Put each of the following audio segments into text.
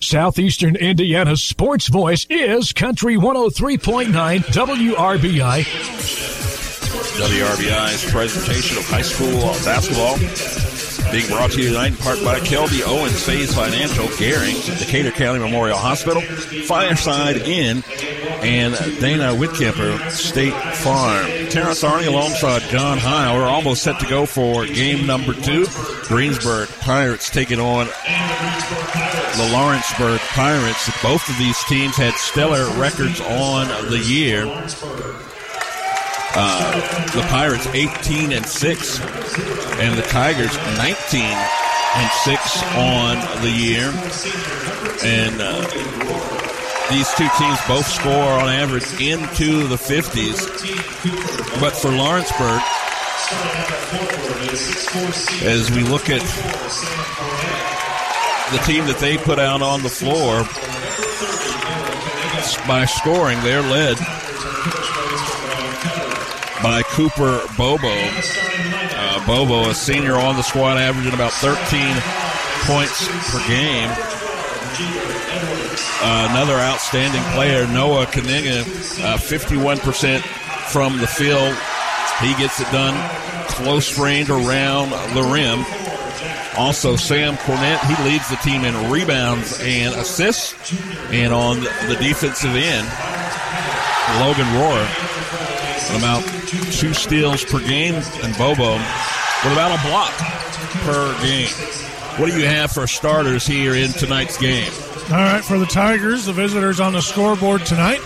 Southeastern Indiana's sports voice is Country 103.9 WRBI. WRBI's presentation of high school basketball being brought to you tonight in part by Kelby Owens Phase Financial, Gehring, Decatur County Memorial Hospital, Fireside Inn, and Dana Whitkemper State Farm. Terrence Arney alongside John Heil are almost set to go for game number two. Greensburg Pirates taking on the Lawrenceburg Pirates. Both of these teams had stellar records on the year. Uh, the Pirates 18 and 6, and the Tigers 19 and 6 on the year. And uh, these two teams both score on average into the 50s. But for Lawrenceburg, as we look at the team that they put out on the floor by scoring, they're led by Cooper Bobo. Uh, Bobo, a senior on the squad, averaging about 13 points per game. Uh, another outstanding player, Noah Kaniga, uh, 51% from the field. He gets it done close range around the rim. Also, Sam Cornett, he leads the team in rebounds and assists. And on the defensive end, Logan Rohr, about two steals per game, and Bobo with about a block per game. What do you have for starters here in tonight's game? All right, for the Tigers, the visitors on the scoreboard tonight.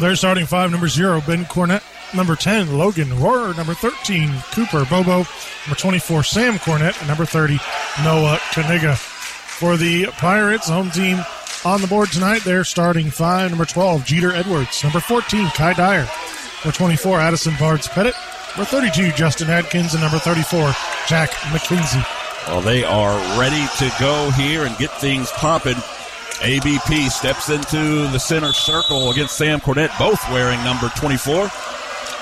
They're starting five, number zero, Ben Cornett. Number 10, Logan Rohr. Number 13, Cooper Bobo. Number 24, Sam Cornett. And number 30, Noah Kaniga. For the Pirates, home team on the board tonight, they're starting five. Number 12, Jeter Edwards. Number 14, Kai Dyer. Number 24, Addison Bards Pettit. Number 32, Justin Adkins. And number 34, Jack McKenzie. Well, they are ready to go here and get things popping. ABP steps into the center circle against Sam Cornett, both wearing number 24.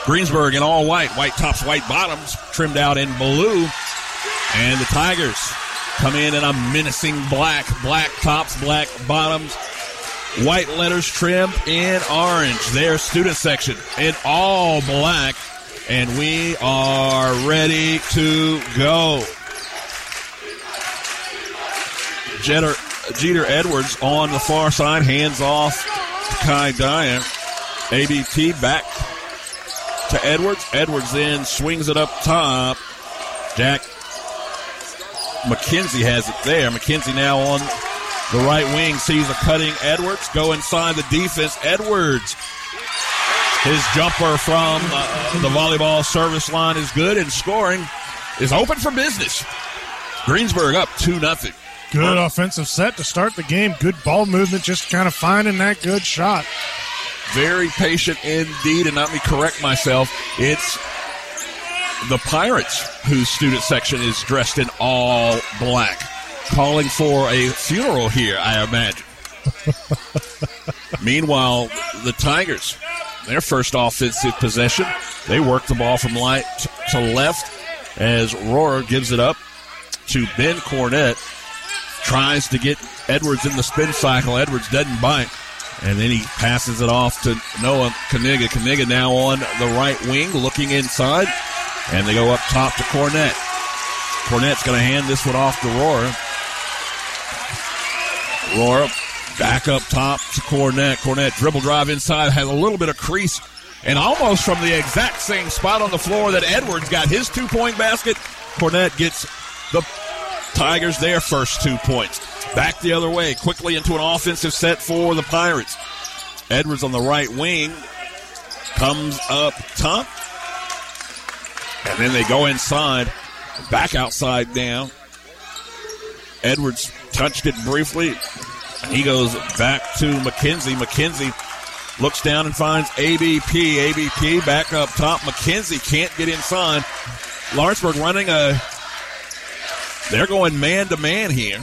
Greensburg in all white, white tops, white bottoms, trimmed out in blue. And the Tigers come in in a menacing black, black tops, black bottoms, white letters trimmed in orange. Their student section in all black. And we are ready to go. Jeter, Jeter Edwards on the far side, hands off Kai Dyer. ABP back to Edwards. Edwards then swings it up top. Jack McKenzie has it there. McKenzie now on the right wing sees a cutting Edwards go inside the defense. Edwards, his jumper from uh, the volleyball service line is good and scoring is open for business. Greensburg up 2 nothing. Good offensive set to start the game. Good ball movement, just kind of finding that good shot. Very patient indeed, and let me correct myself. It's the Pirates whose student section is dressed in all black, calling for a funeral here, I imagine. Meanwhile, the Tigers, their first offensive possession, they work the ball from right to left as Rohr gives it up to Ben Cornett tries to get Edwards in the spin cycle. Edwards doesn't bite. And then he passes it off to Noah Kaniga. Kaniga now on the right wing, looking inside. And they go up top to Cornett. Cornett's going to hand this one off to Rohr. Rohr back up top to Cornett. Cornett dribble drive inside, has a little bit of crease. And almost from the exact same spot on the floor that Edwards got his two point basket, Cornett gets the Tigers their first two points. Back the other way, quickly into an offensive set for the Pirates. Edwards on the right wing comes up top. And then they go inside, back outside now. Edwards touched it briefly. He goes back to McKenzie. McKenzie looks down and finds ABP. ABP back up top. McKenzie can't get inside. Lawrenceburg running a they're going man to man here.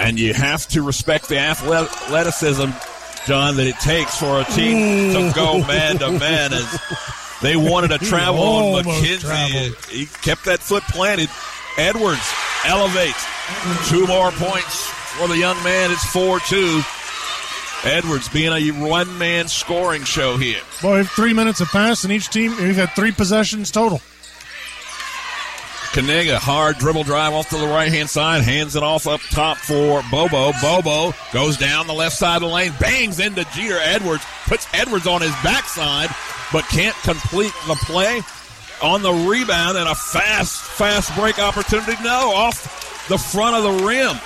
And you have to respect the athleticism, John, that it takes for a team to go man to man as they wanted to travel on McKenzie. He kept that foot planted. Edwards elevates, Two more points for the young man. It's 4 2. Edwards being a one man scoring show here. Boy, three minutes have passed, and each team, we've had three possessions total. Kaniga, hard dribble drive off to the right hand side, hands it off up top for Bobo. Bobo goes down the left side of the lane, bangs into Jeter Edwards, puts Edwards on his backside, but can't complete the play on the rebound and a fast, fast break opportunity. No, off the front of the rim.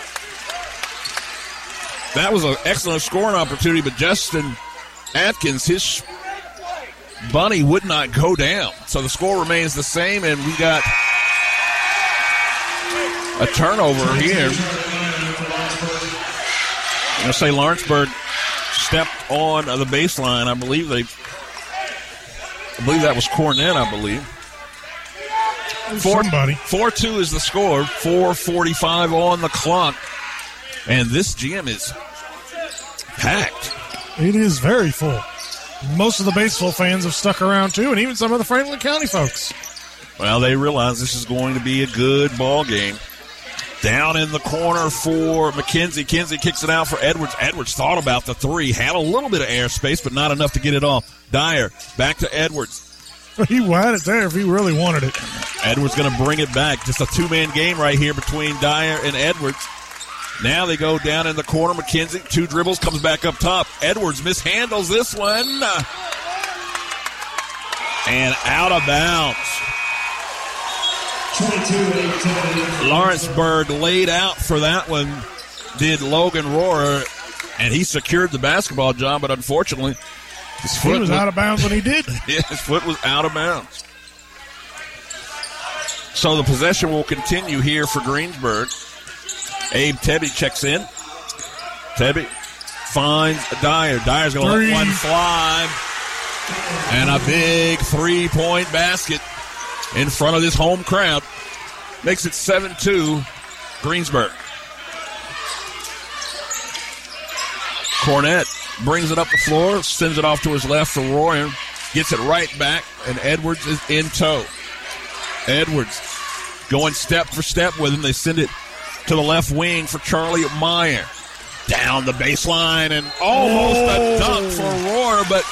That was an excellent scoring opportunity, but Justin Atkins, his bunny would not go down. So the score remains the same, and we got a turnover here. I'm say Lawrenceburg stepped on the baseline. I believe they, I believe that was Cornett, I believe. Four, Somebody. 4 2 is the score. 4.45 on the clock. And this gym is packed. It is very full. Most of the Batesville fans have stuck around too, and even some of the Franklin County folks. Well, they realize this is going to be a good ball game. Down in the corner for McKenzie. Kinsey kicks it out for Edwards. Edwards thought about the three, had a little bit of airspace, but not enough to get it off. Dyer back to Edwards. He had it there if he really wanted it. Edwards going to bring it back. Just a two man game right here between Dyer and Edwards. Now they go down in the corner. McKenzie, two dribbles, comes back up top. Edwards mishandles this one. And out of bounds. Lawrenceburg laid out for that one, did Logan Rohrer, and he secured the basketball job, but unfortunately, his foot he was, was out of bounds when he did. yeah, his foot was out of bounds. So the possession will continue here for Greensburg. Abe Tebby checks in. Tebby finds Dyer. Dyer's going to let one fly. And a big three point basket in front of this home crowd. Makes it 7 2 Greensburg. Cornett brings it up the floor, sends it off to his left for Royer, gets it right back, and Edwards is in tow. Edwards going step for step with him. They send it to the left wing for Charlie Meyer. Down the baseline and almost oh. a dunk for Rohr, but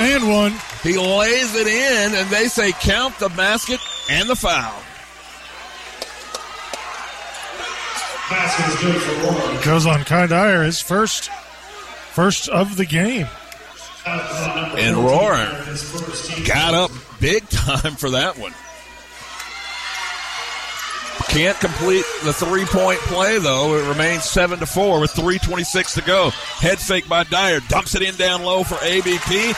and one. He lays it in, and they say count the basket and the foul. Goes on Kai Dyer, his first, first of the game. And Rohr got up big time for that one. Can't complete the three point play though. It remains seven to four with three twenty six to go. Head fake by Dyer, dumps it in down low for ABP.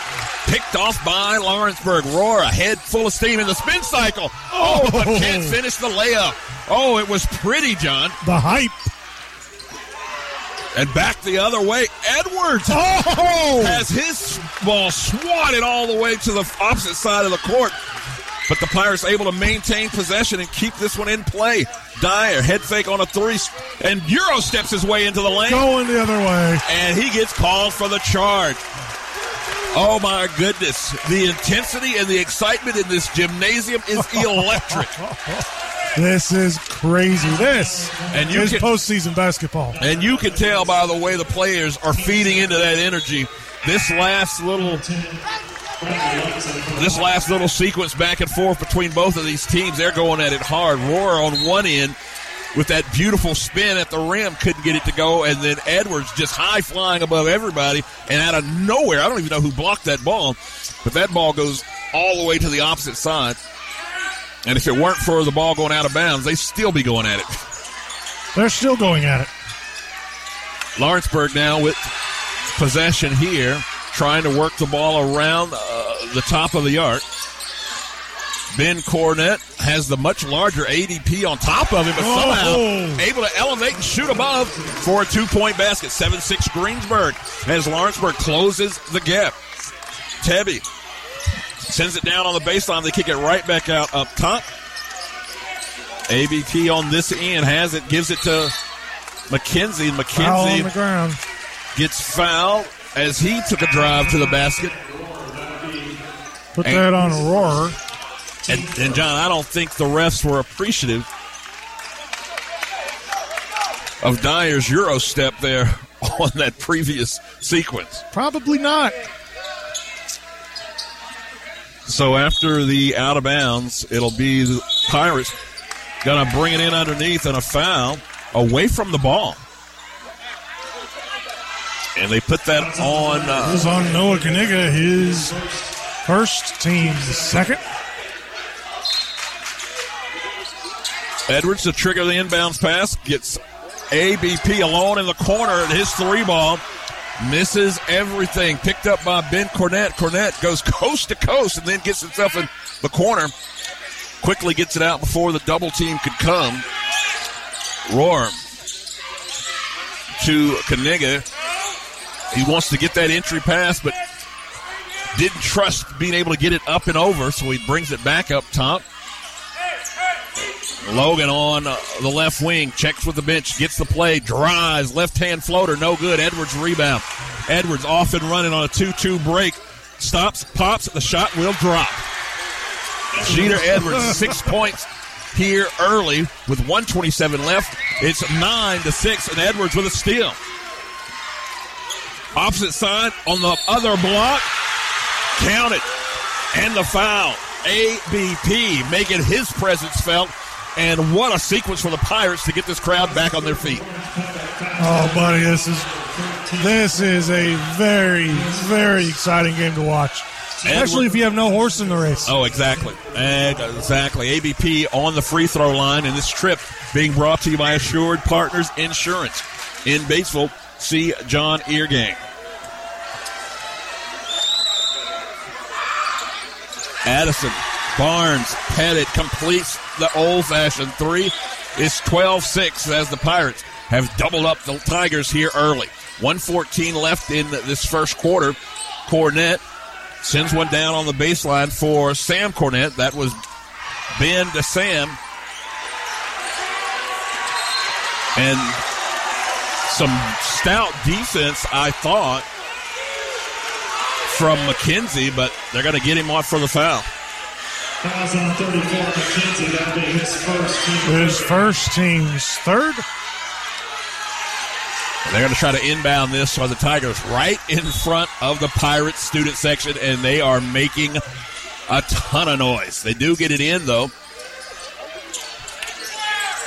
Picked off by Lawrenceburg. Rohr a head full of steam in the spin cycle. Oh, but oh. can't finish the layup. Oh, it was pretty, John. The hype. And back the other way. Edwards oh! has his ball swatted all the way to the opposite side of the court. But the Pirates able to maintain possession and keep this one in play. Dyer, head fake on a three, and Euro steps his way into the lane. Going the other way. And he gets called for the charge. Oh my goodness. The intensity and the excitement in this gymnasium is electric. This is crazy. This and you is can, postseason basketball. And you can tell by the way the players are feeding into that energy. This last little this last little sequence back and forth between both of these teams, they're going at it hard. Rohr on one end with that beautiful spin at the rim, couldn't get it to go, and then Edwards just high flying above everybody, and out of nowhere, I don't even know who blocked that ball, but that ball goes all the way to the opposite side. And if it weren't for the ball going out of bounds, they'd still be going at it. They're still going at it. Lawrenceburg now with possession here trying to work the ball around uh, the top of the arc. Ben Cornett has the much larger ABP on top of him, but somehow oh. able to elevate and shoot above for a two point basket. 7 6 Greensburg as Lawrenceburg closes the gap. Tebby sends it down on the baseline. They kick it right back out up top. ABP on this end has it, gives it to McKenzie. McKenzie gets fouled as he took a drive to the basket. Put and, that on a roar. And, and John, I don't think the refs were appreciative of Dyer's Euro step there on that previous sequence. Probably not. So after the out of bounds, it'll be the Pirates going to bring it in underneath and a foul away from the ball. And they put that on. Uh, This is on Noah Kaniga, his first team, second. Edwards to trigger the inbounds pass gets ABP alone in the corner at his three ball. Misses everything. Picked up by Ben Cornett. Cornett goes coast to coast and then gets himself in the corner. Quickly gets it out before the double team could come. Rohr to Kaniga. He wants to get that entry pass, but didn't trust being able to get it up and over, so he brings it back up top. Logan on uh, the left wing, checks with the bench, gets the play, drives, left hand floater, no good. Edwards rebound. Edwards off and running on a 2 2 break. Stops, pops, the shot will drop. Jeter Edwards, six points here early with 127 left. It's 9 to 6, and Edwards with a steal. Opposite side on the other block. Count it. And the foul. ABP making his presence felt. And what a sequence for the Pirates to get this crowd back on their feet. Oh, buddy, this is this is a very very exciting game to watch, especially if you have no horse in the race. Oh, exactly. Exactly. ABP on the free throw line, and this trip being brought to you by Assured Partners Insurance. In Batesville, see John Eargang. Addison, Barnes, Pettit completes the old fashioned three. It's 12 6 as the Pirates have doubled up the Tigers here early. 114 left in this first quarter. Cornett sends one down on the baseline for Sam Cornett. That was Ben to Sam. And some stout defense, I thought, from McKenzie, but they're going to get him off for the foul. Fouls on 34, McKenzie. That'll be his first team. His first team's third. They're going to try to inbound this so the Tigers right in front of the Pirates student section, and they are making a ton of noise. They do get it in, though.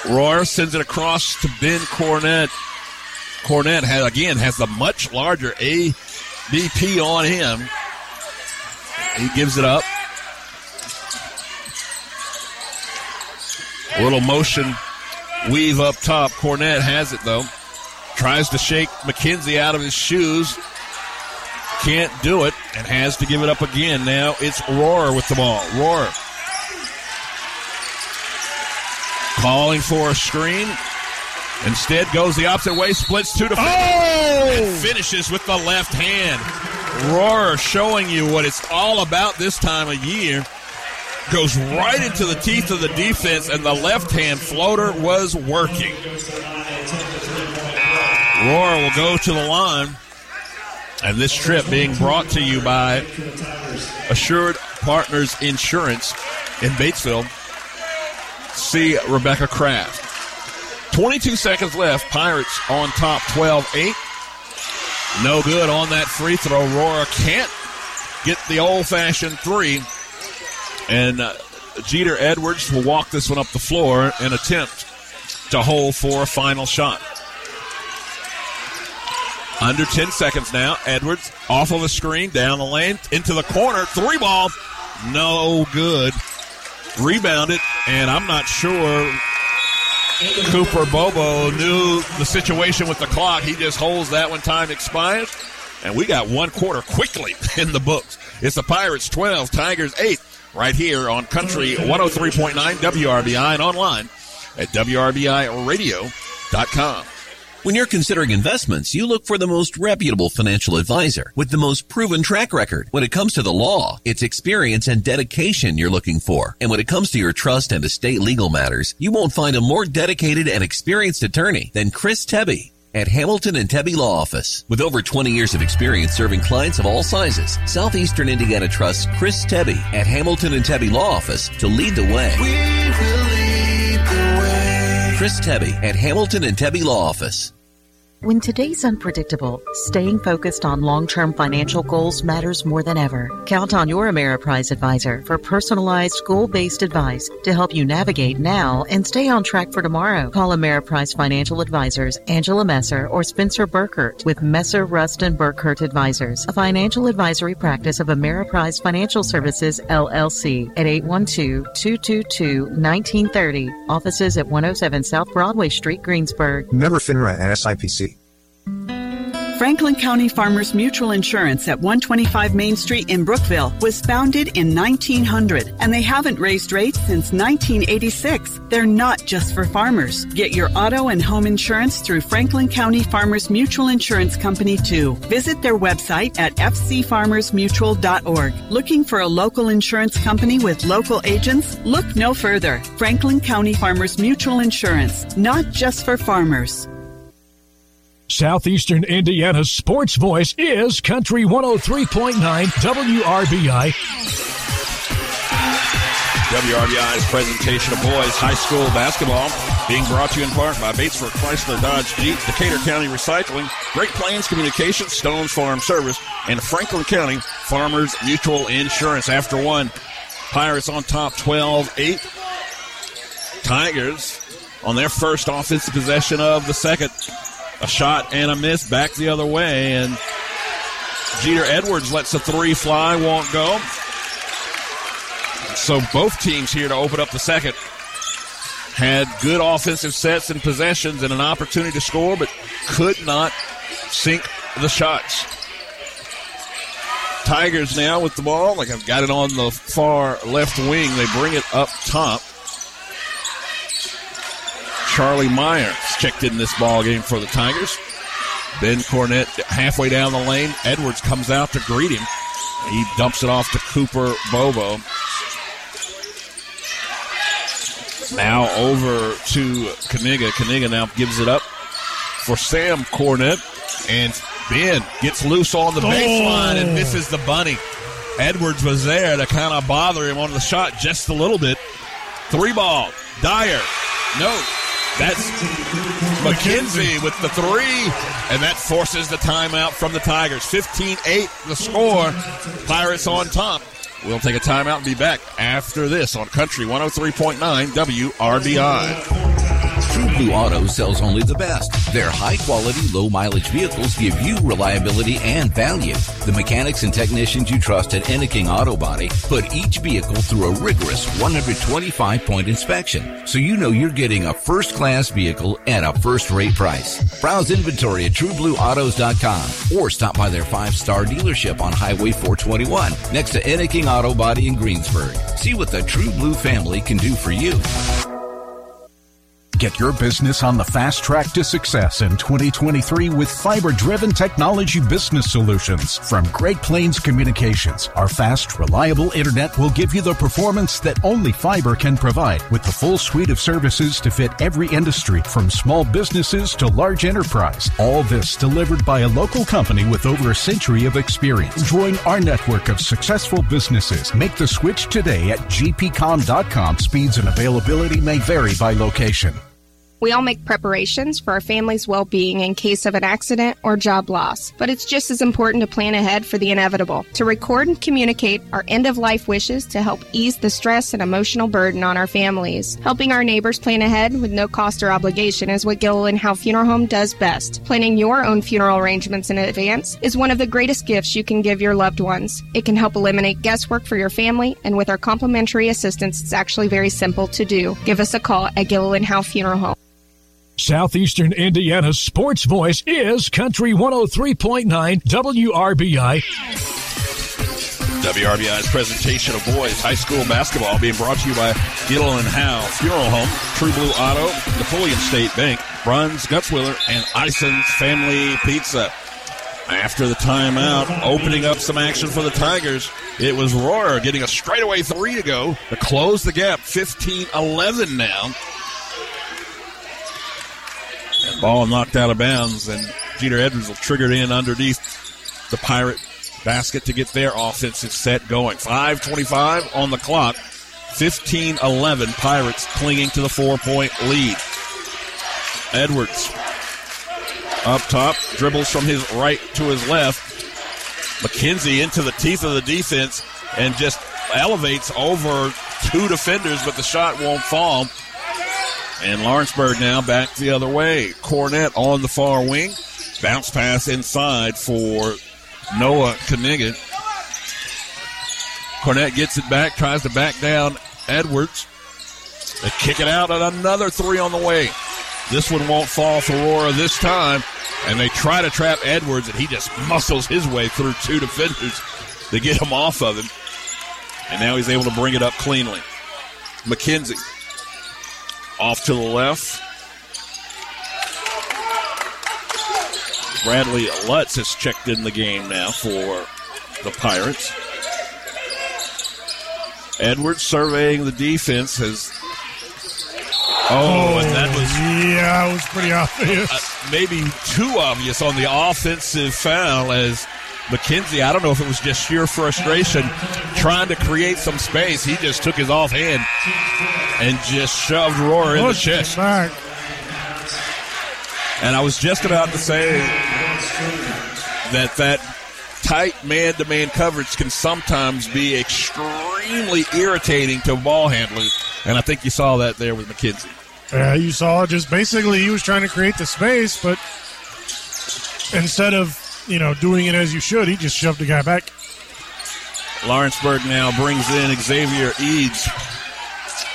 Rohr sends it across to Ben Cornett. Cornett has, again has the much larger ABP on him. He gives it up. A little motion weave up top. Cornett has it though. Tries to shake McKenzie out of his shoes. Can't do it and has to give it up again. Now it's Rohr with the ball. Rohr. Calling for a screen. Instead goes the opposite way, splits two to oh! and finishes with the left hand. Rohr showing you what it's all about this time of year. Goes right into the teeth of the defense, and the left hand floater was working. Rohr will go to the line. And this trip being brought to you by Assured Partners Insurance in Batesville. See Rebecca Kraft. 22 seconds left. Pirates on top 12 8. No good on that free throw. Rohr can't get the old fashioned three. And uh, Jeter Edwards will walk this one up the floor and attempt to hold for a final shot. Under 10 seconds now. Edwards off of the screen, down the lane, into the corner. Three ball. No good. Rebounded, and I'm not sure Cooper Bobo knew the situation with the clock. He just holds that when time expires. And we got one quarter quickly in the books. It's the Pirates 12, Tigers 8, right here on Country 103.9 WRBI and online at WRBIRadio.com. When you're considering investments, you look for the most reputable financial advisor with the most proven track record. When it comes to the law, it's experience and dedication you're looking for. And when it comes to your trust and estate legal matters, you won't find a more dedicated and experienced attorney than Chris Tebby at Hamilton and Tebby Law Office. With over 20 years of experience serving clients of all sizes, Southeastern Indiana trusts Chris Tebby at Hamilton and Tebby Law Office to lead the way. Chris Tebby at Hamilton and Tebby Law Office. When today's unpredictable, staying focused on long-term financial goals matters more than ever. Count on your Ameriprise advisor for personalized, goal-based advice to help you navigate now and stay on track for tomorrow. Call Ameriprise Financial Advisors Angela Messer or Spencer Burkert with Messer, Rust, and Burkert Advisors, a financial advisory practice of Ameriprise Financial Services, LLC at 812-222-1930. Offices at 107 South Broadway Street, Greensburg. Member FINRA and SIPC. Franklin County Farmers Mutual Insurance at 125 Main Street in Brookville was founded in 1900 and they haven't raised rates since 1986. They're not just for farmers. Get your auto and home insurance through Franklin County Farmers Mutual Insurance Company too. Visit their website at fcfarmersmutual.org. Looking for a local insurance company with local agents? Look no further. Franklin County Farmers Mutual Insurance, not just for farmers. Southeastern Indiana's sports voice is Country 103.9 WRBI. WRBI's presentation of boys high school basketball being brought to you in part by Batesford Chrysler Dodge Jeep, Decatur County Recycling, Great Plains Communications, Stones Farm Service, and Franklin County Farmers Mutual Insurance. After one, Pirates on top 12-8. Tigers on their first offensive possession of the second a shot and a miss back the other way, and Jeter Edwards lets a three fly, won't go. So both teams here to open up the second had good offensive sets and possessions and an opportunity to score, but could not sink the shots. Tigers now with the ball, like I've got it on the far left wing. They bring it up top. Charlie Myers checked in this ball game for the Tigers. Ben Cornett halfway down the lane. Edwards comes out to greet him. He dumps it off to Cooper Bobo. Now over to Kaniga. Kaniga now gives it up for Sam Cornett. And Ben gets loose on the baseline and oh. misses the bunny. Edwards was there to kind of bother him on the shot just a little bit. Three ball. Dyer. No. That's McKenzie with the three, and that forces the timeout from the Tigers. 15 8 the score. Pirates on top. We'll take a timeout and be back after this on Country 103.9 WRBI. True Blue Auto sells only the best. Their high quality, low mileage vehicles give you reliability and value. The mechanics and technicians you trust at Enneking Auto Body put each vehicle through a rigorous 125 point inspection, so you know you're getting a first class vehicle at a first rate price. Browse inventory at trueblueautos.com or stop by their five star dealership on Highway 421 next to Enneking Auto Body in Greensburg. See what the True Blue family can do for you. Get your business on the fast track to success in 2023 with fiber driven technology business solutions from Great Plains Communications. Our fast, reliable internet will give you the performance that only fiber can provide with the full suite of services to fit every industry from small businesses to large enterprise. All this delivered by a local company with over a century of experience. Join our network of successful businesses. Make the switch today at gpcom.com. Speeds and availability may vary by location. We all make preparations for our family's well being in case of an accident or job loss, but it's just as important to plan ahead for the inevitable. To record and communicate our end of life wishes to help ease the stress and emotional burden on our families. Helping our neighbors plan ahead with no cost or obligation is what Gilliland Howe Funeral Home does best. Planning your own funeral arrangements in advance is one of the greatest gifts you can give your loved ones. It can help eliminate guesswork for your family, and with our complimentary assistance, it's actually very simple to do. Give us a call at Gilliland Howe Funeral Home. Southeastern Indiana's sports voice is Country 103.9 WRBI. WRBI's presentation of boys high school basketball being brought to you by Gilliland Howe Funeral Home, True Blue Auto, Napoleon State Bank, Bruns, Gutzwiller, and Ison's Family Pizza. After the timeout, opening up some action for the Tigers, it was Royer getting a straightaway three to go to close the gap. 15-11 now. Ball knocked out of bounds, and Jeter Edwards will trigger it in underneath the Pirate basket to get their offensive set going. 5.25 on the clock. 15 11. Pirates clinging to the four point lead. Edwards up top, dribbles from his right to his left. McKenzie into the teeth of the defense and just elevates over two defenders, but the shot won't fall. And Lawrenceburg now back the other way. Cornett on the far wing. Bounce pass inside for Noah Kaniga. Cornett gets it back, tries to back down Edwards. They kick it out, and another three on the way. This one won't fall for Aurora this time, and they try to trap Edwards, and he just muscles his way through two defenders to get him off of him. And now he's able to bring it up cleanly. McKenzie off to the left. Bradley Lutz has checked in the game now for the Pirates. Edwards surveying the defense has. Oh, and that was yeah, it was pretty obvious. uh, maybe too obvious on the offensive foul as McKenzie. I don't know if it was just sheer frustration trying to create some space. He just took his offhand and just shoved Rohr in the chest. back. And I was just about to say that that tight man-to-man coverage can sometimes be extremely irritating to ball handlers, and I think you saw that there with McKenzie. Yeah, you saw just basically he was trying to create the space, but instead of you know doing it as you should, he just shoved the guy back. Lawrenceburg now brings in Xavier Eads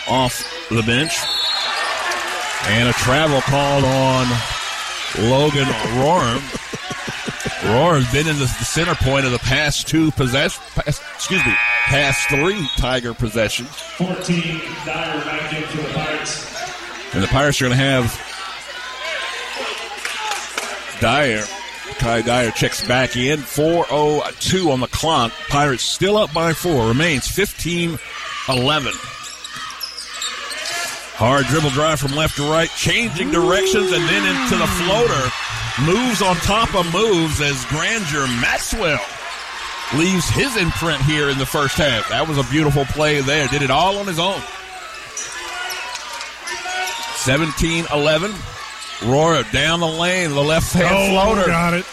off the bench. And a travel called on Logan Rohr. Rohr has been in the, the center point of the past two possession, past, excuse me, past three Tiger possessions. 14, Dyer back in for the Pirates. And the Pirates are going to have Dyer. Kai Dyer checks back in. 4.02 on the clock. Pirates still up by four. Remains 15 11. Hard dribble drive from left to right, changing directions and then into the floater. Moves on top of moves as Grandeur Maxwell leaves his imprint here in the first half. That was a beautiful play there. Did it all on his own. 17 11. Rohr down the lane, the left hand Oh, floater got it.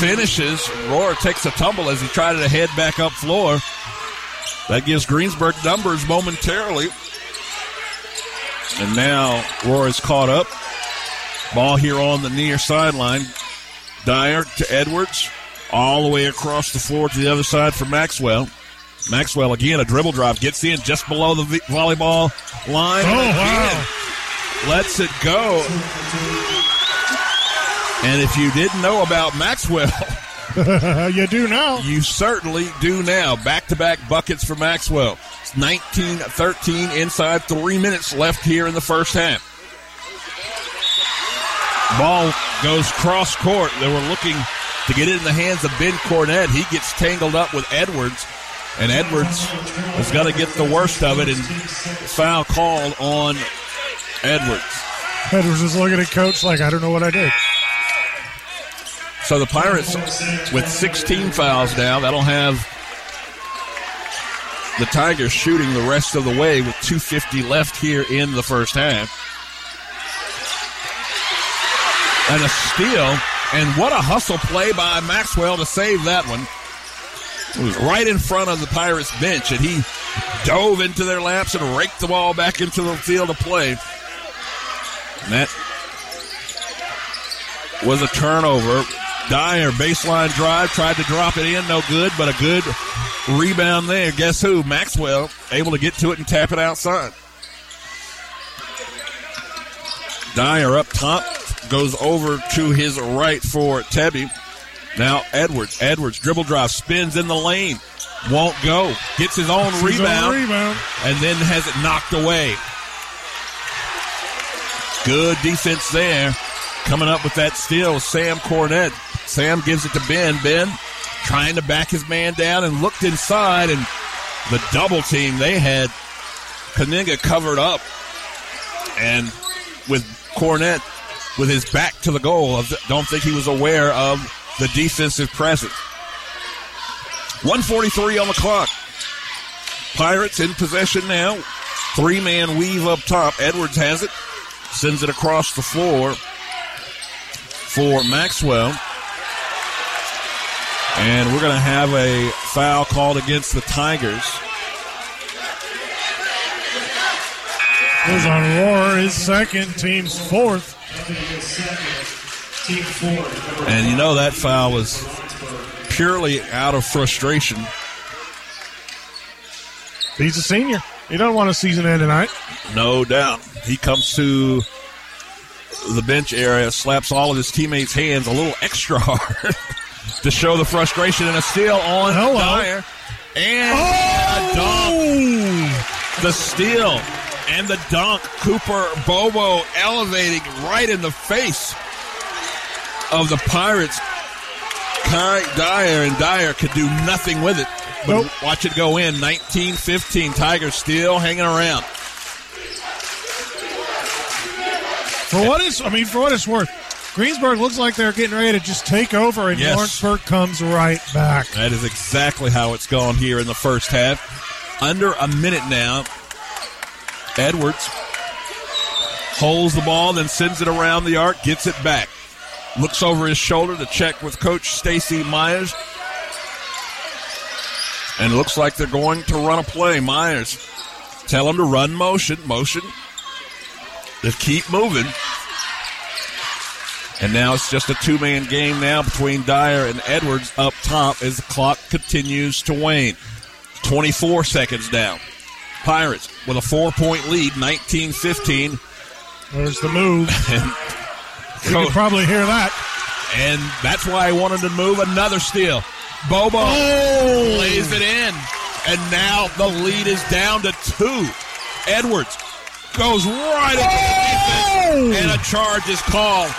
finishes. Rohr takes a tumble as he tried to head back up floor. That gives Greensburg numbers momentarily. And now Rohr is caught up. Ball here on the near sideline. Dyer to Edwards. All the way across the floor to the other side for Maxwell. Maxwell again, a dribble drive, gets in just below the volleyball line. Oh, wow. Lets it go. And if you didn't know about Maxwell, you do now. you certainly do now. Back to back buckets for Maxwell. It's 19 13 inside three minutes left here in the first half. Ball goes cross court. They were looking to get it in the hands of Ben Cornett. He gets tangled up with Edwards, and Edwards is going to get the worst of it, and foul called on Edwards. Edwards was looking at coach like, I don't know what I did. So the Pirates with 16 fouls now. That'll have the Tigers shooting the rest of the way with 250 left here in the first half. And a steal. And what a hustle play by Maxwell to save that one. It was right in front of the Pirates bench, and he dove into their laps and raked the ball back into the field of play. And that was a turnover. Dyer, baseline drive, tried to drop it in, no good, but a good rebound there. Guess who? Maxwell able to get to it and tap it outside. Dyer up top, goes over to his right for Tebby. Now Edwards. Edwards dribble drive, spins in the lane, won't go. Gets his own His own rebound, rebound. and then has it knocked away. Good defense there. Coming up with that steal, Sam Cornett. Sam gives it to Ben. Ben trying to back his man down and looked inside, and the double team they had Kaniga covered up, and with Cornett with his back to the goal, I don't think he was aware of the defensive presence. 143 on the clock. Pirates in possession now. Three man weave up top. Edwards has it. Sends it across the floor for Maxwell. And we're going to have a foul called against the Tigers. Goes on Rohr, his second, team's fourth. And you know that foul was purely out of frustration. He's a senior. He doesn't want a season end tonight. No doubt. He comes to the bench area, slaps all of his teammates' hands a little extra hard to show the frustration and a steal on Hello. Dyer. And a oh! dunk. The steal and the dunk. Cooper Bobo elevating right in the face of the Pirates. Kai Dyer and Dyer could do nothing with it. But Nope. watch it go in. 19-15. Tigers still hanging around. For what it's, I mean, for what it's worth, Greensburg looks like they're getting ready to just take over, and Yes. Lawrenceburg comes right back. That is exactly how it's gone here in the first half. Under a minute now. Edwards holds the ball, then sends it around the arc, gets it back. Looks over his shoulder to check with Coach Stacy Myers. And it looks like they're going to run a play. Myers tell him to run motion, motion. To keep moving. And now it's just a two man game now between Dyer and Edwards up top as the clock continues to wane. 24 seconds down. Pirates with a four point lead, 19 15. There's the move. And, You can probably hear that. and that's why I wanted to move another steal. Bobo Oh! lays it in. And now the lead is down to two. Edwards goes right into the defense, and a charge is called.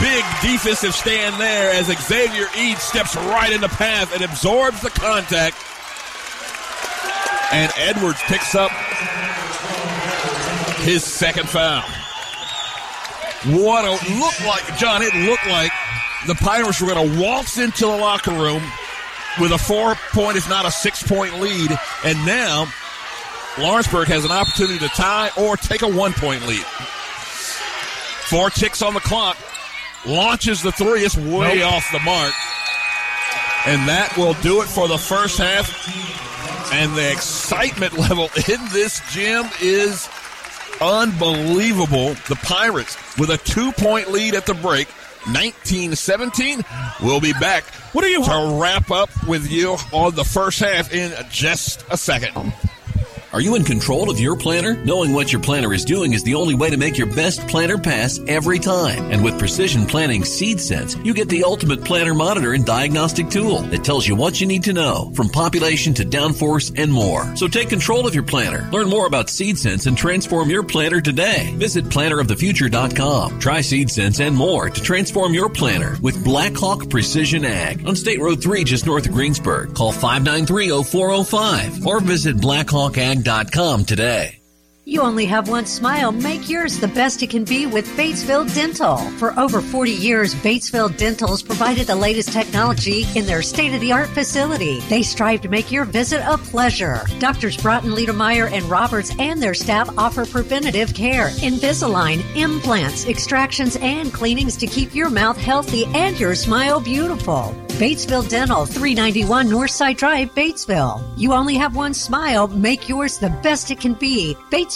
Big defensive stand there as Xavier Eads steps right in the path and absorbs the contact. And Edwards picks up his second foul. What a look like, John, it looked like the Pirates were going to waltz into the locker room with a four point, if not a six point lead. And now Lawrenceburg has an opportunity to tie or take a one point lead. Four ticks on the clock. Launches the three. It's way Nope. off the mark. And that will do it for the first half. And the excitement level in this gym is unbelievable. The Pirates with a two point lead at the break. 1917. We'll be back What are you? to wrap up with you on the first half in just a second. Are you in control of your planter? Knowing what your planter is doing is the only way to make your best planter pass every time. And with Precision Planting Seed Sense, you get the ultimate planter monitor and diagnostic tool that tells you what you need to know, from population to downforce and more. So take control of your planter. Learn more about Seed Sense and transform your planter today. Visit plannerofthefuture.com. Try Seed Sense and more to transform your planter with Blackhawk Precision Ag on State Road 3 just north of Greensburg. Call 593-0405 or visit blackhawkag.com today. You only have one smile. Make yours the best it can be with Batesville Dental. For over 40 years, Batesville Dental's provided the latest technology in their state of the art facility. They strive to make your visit a pleasure. Doctors Broughton, Liedermeyer, and Roberts and their staff offer preventative care, Invisalign, implants, extractions, and cleanings to keep your mouth healthy and your smile beautiful. Batesville Dental, 391 Northside Drive, Batesville. You only have one smile. Make yours the best it can be. Batesville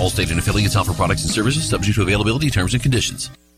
All state and affiliates offer products and services subject to availability, terms, and conditions.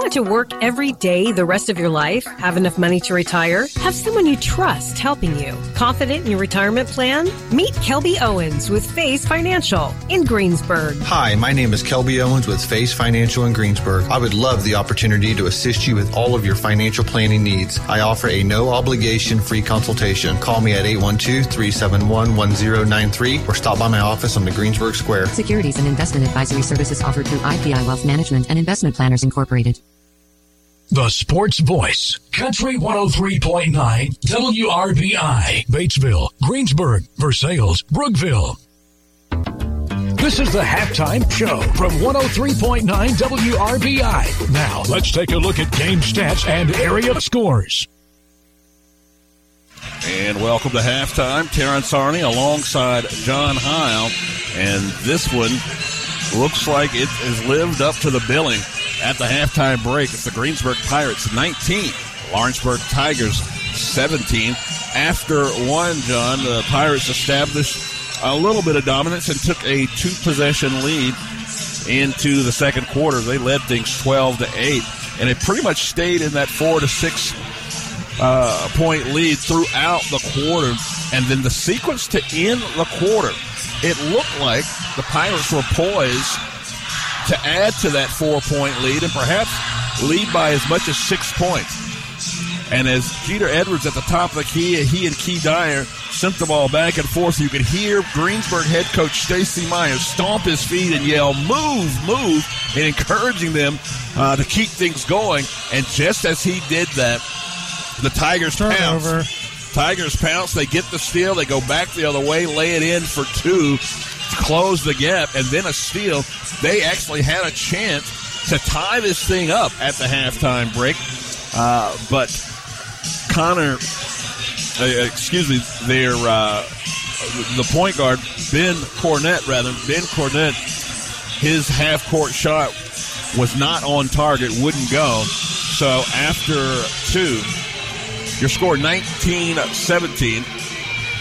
Do you want to work every day the rest of your life? Have enough money to retire? Have someone you trust helping you? Confident in your retirement plan? Meet Kelby Owens with Face Financial in Greensburg. Hi, my name is Kelby Owens with Face Financial in Greensburg. I would love the opportunity to assist you with all of your financial planning needs. I offer a no obligation free consultation. Call me at 812 371 1093 or stop by my office on the Greensburg Square. Securities and investment advisory services offered through IPI Wealth Management and Investment Planners Incorporated. The Sports Voice, Country 103.9, WRBI, Batesville, Greensburg, Versailles, Brookville. This is the halftime show from 103.9 WRBI. Now, let's take a look at game stats and area scores. And welcome to halftime. Terrence Arney alongside John Heil. And this one looks like it has lived up to the billing at the halftime break. It's the Greensburg Pirates 19, Lawrenceburg Tigers 17. After one, John, the Pirates established a little bit of dominance and took a two possession lead into the second quarter. They led things 12 to 8, and it pretty much stayed in that 4 to 6 uh, point lead throughout the quarter. And then the sequence to end the quarter, it looked like the Pirates were poised to add to that four point lead and perhaps lead by as much as six points. And as Jeter Edwards at the top of the key, he and Key Dyer sent the ball back and forth. You could hear Greensburg head coach Stacy Myers stomp his feet and yell, move, move, and encouraging them uh, to keep things going. And just as he did that, the Tigers Turnover. pounce. Tigers pounce. They get the steal. They go back the other way, lay it in for two close the gap, and then a steal. They actually had a chance to tie this thing up at the halftime break, uh, but Connor, uh, excuse me, their uh, the point guard Ben Cornett, rather Ben Cornett, his half court shot was not on target, wouldn't go. So after two, your score 19 17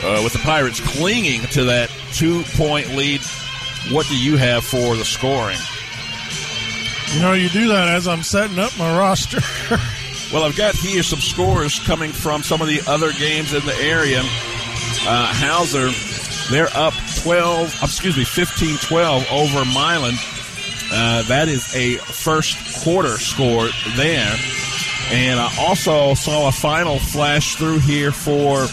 uh, with the Pirates clinging to that two point lead. What do you have for the scoring? You know, you do that as I'm setting up my roster. Well, I've got here some scores coming from some of the other games in the area. Uh, Hauser, they're up 12, excuse me, 15 12 over Milan. Uh, that is a first quarter score there. And I also saw a final flash through here for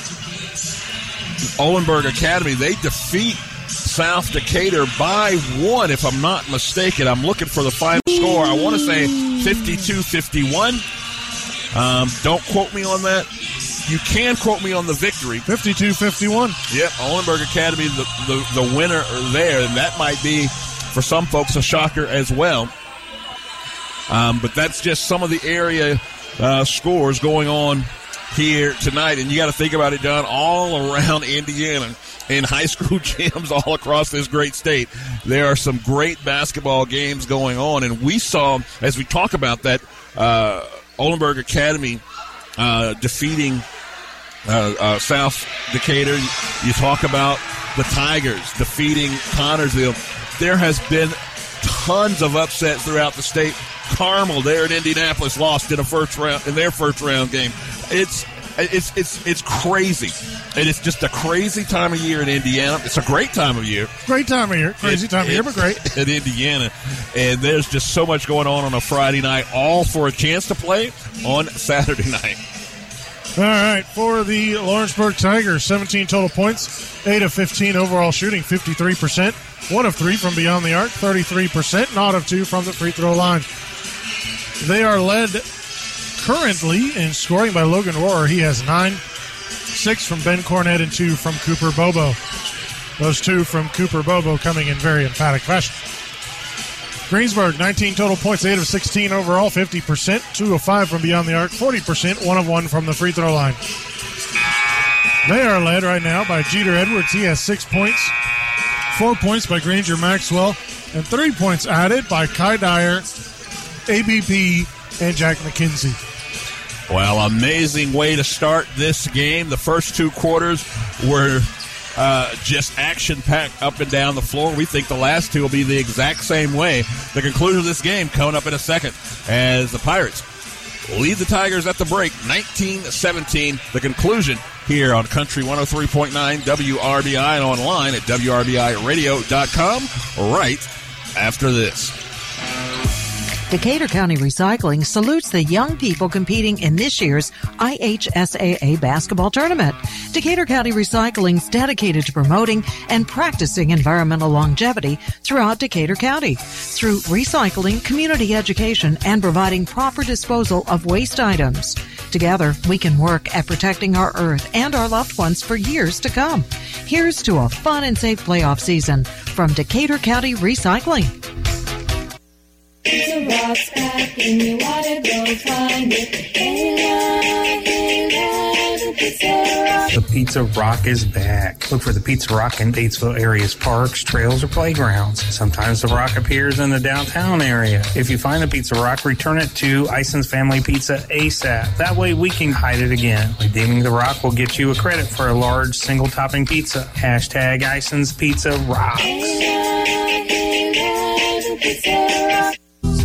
Oldenburg Academy. They defeat South Decatur by one, if I'm not mistaken. I'm looking for the final score. I want to say 52 51. Um, don't quote me on that. You can quote me on the victory. 52 51. Yep, Oldenburg Academy, the, the, the winner there. And that might be, for some folks, a shocker as well. Um, but that's just some of the area uh, scores going on here tonight. And you got to think about it, John, all around Indiana in high school gyms all across this great state. There are some great basketball games going on. And we saw, as we talk about that, uh, Academy uh, defeating uh, uh, South Decatur. You talk about the Tigers defeating Connersville. There has been tons of upsets throughout the state. Carmel there in Indianapolis lost in a first round in their first round game. It's it's it's it's crazy, and it's just a crazy time of year in Indiana. It's a great time of year. Great time of year. Crazy time of year, but great. in Indiana, and there's just so much going on on a Friday night, all for a chance to play on Saturday night. All right, for the Lawrenceburg Tigers, 17 total points, 8 of 15 overall shooting, 53%, 1 of 3 from beyond the arc, 33%, not of 2 from the free throw line. They are led currently in scoring by Logan Rohrer. He has 9, 6 from Ben Cornett, and 2 from Cooper Bobo. Those two from Cooper Bobo coming in very emphatic fashion. Greensburg, 19 total points, 8 of 16 overall, 50%, 2 of 5 from beyond the arc, 40%, 1 of 1 from the free throw line. They are led right now by Jeter Edwards. He has 6 points, 4 points by Granger Maxwell, and 3 points added by Kai Dyer, ABP, and Jack McKenzie. Well, amazing way to start this game. The first two quarters were uh, just action packed up and down the floor. We think the last two will be the exact same way. The conclusion of this game coming up in a second as the Pirates lead the Tigers at the break 19 17. The conclusion here on Country 103.9 WRBI and online at WRBIRadio.com right after this. Decatur County Recycling salutes the young people competing in this year's IHSAA basketball tournament. Decatur County Recycling is dedicated to promoting and practicing environmental longevity throughout Decatur County through recycling, community education, and providing proper disposal of waste items. Together, we can work at protecting our earth and our loved ones for years to come. Here's to a fun and safe playoff season from Decatur County Recycling. Pizza Rock's back wanna go find it. Hey, hey, the Pizza Rock. The Pizza Rock is back. Look for the Pizza Rock in Batesville area's parks, trails, or playgrounds. Sometimes the rock appears in the downtown area. If you find the Pizza Rock, return it to Ison's Family Pizza ASAP. That way we can hide it again. Redeeming the rock will get you a credit for a large single topping pizza. Hashtag Ison's Pizza Rocks.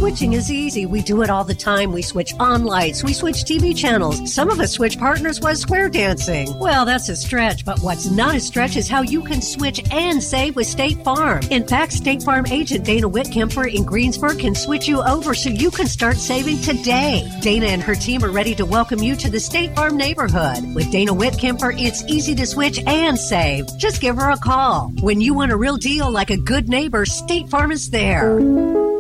Switching is easy. We do it all the time. We switch on lights. We switch TV channels. Some of us switch partners while square dancing. Well, that's a stretch, but what's not a stretch is how you can switch and save with State Farm. In fact, State Farm agent Dana Whitkemper in Greensburg can switch you over so you can start saving today. Dana and her team are ready to welcome you to the State Farm neighborhood. With Dana Whitkemper, it's easy to switch and save. Just give her a call. When you want a real deal like a good neighbor, State Farm is there.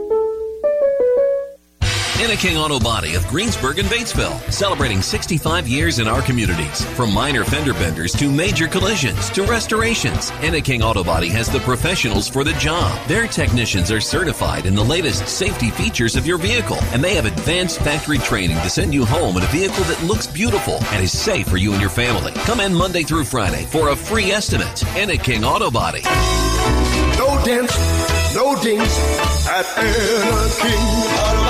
King Auto Body of Greensburg and Batesville, celebrating 65 years in our communities. From minor fender benders to major collisions to restorations, King Auto Body has the professionals for the job. Their technicians are certified in the latest safety features of your vehicle, and they have advanced factory training to send you home in a vehicle that looks beautiful and is safe for you and your family. Come in Monday through Friday for a free estimate. King Auto Body. No dents, no dings at Anna King Auto.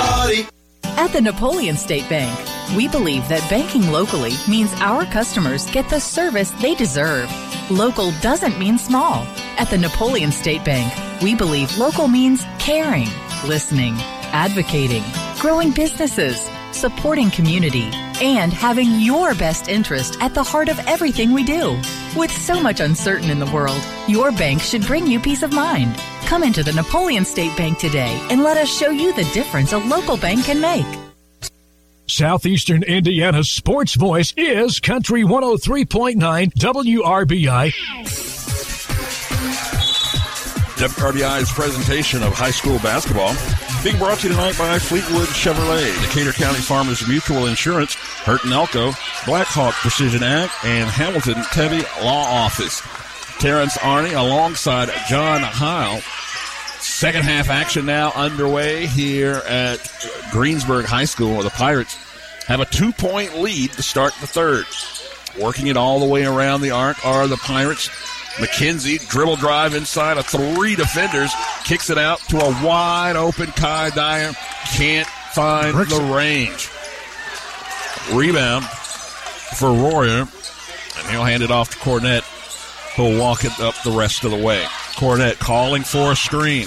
At the Napoleon State Bank, we believe that banking locally means our customers get the service they deserve. Local doesn't mean small. At the Napoleon State Bank, we believe local means caring, listening, advocating, growing businesses, supporting community, and having your best interest at the heart of everything we do. With so much uncertain in the world, your bank should bring you peace of mind. Come into the Napoleon State Bank today and let us show you the difference a local bank can make. Southeastern Indiana's sports voice is Country 103.9 WRBI. WRBI's presentation of high school basketball being brought to you tonight by Fleetwood Chevrolet, Decatur County Farmers Mutual Insurance, Hurt and Elko, Blackhawk Precision Ag, and Hamilton Tevy Law Office. Terrence Arney alongside John Heil. Second half action now underway here at Greensburg High School where the Pirates have a two point lead to start the third. Working it all the way around the arc are the Pirates. McKenzie dribble drive inside of three defenders, kicks it out to a wide open Kai Dyer. Can't find the range. Rebound for Royer, and he'll hand it off to Cornett, who'll walk it up the rest of the way. Cornett calling for a screen.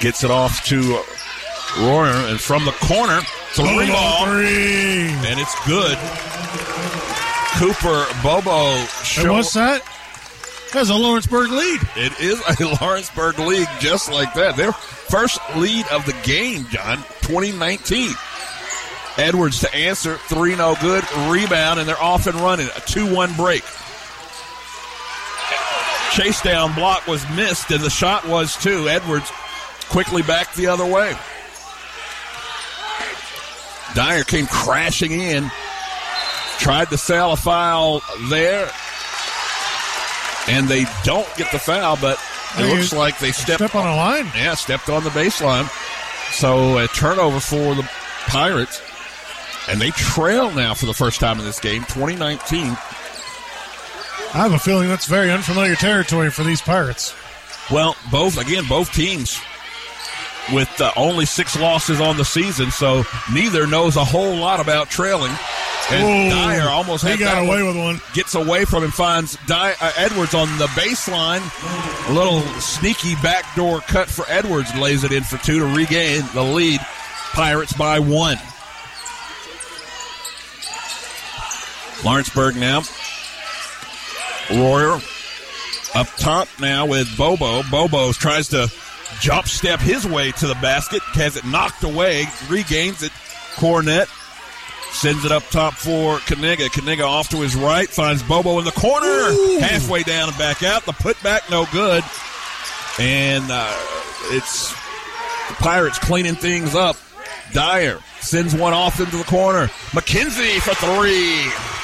Gets it off to Royer, and from the corner, three ball, three. and it's good. Cooper Bobo show. And what's that? That's a Lawrenceburg lead. It is a Lawrenceburg lead, just like that. Their first lead of the game, John, 2019. Edwards to answer, three no good, rebound, and they're off and running. A 2 1 break. Chase down block was missed, and the shot was too. Edwards quickly back the other way. Dyer came crashing in, tried to sell a foul there, and they don't get the foul, but It Hey, looks like they stepped step on a line. Yeah, stepped on the baseline. So a turnover for the Pirates, and they trail now for the first time in this game, 2019. I have a feeling that's very unfamiliar territory for these Pirates. Well, both again, both teams with uh, only six losses on the season, so neither knows a whole lot about trailing. And Whoa. Dyer almost He got away with one. Gets away from him, finds Dyer, uh, Edwards on the baseline. A little sneaky backdoor cut for Edwards, lays it in for two to regain the lead. Pirates by one. Lawrenceburg now. Royer up top now with Bobo. Bobo tries to jump step his way to the basket, has it knocked away, regains it. Cornett sends it up top for Kaniga. Kaniga off to his right, finds Bobo in the corner, halfway down and back out. The putback no good, and uh, it's the Pirates cleaning things up. Dyer sends one off into the corner. McKenzie for three.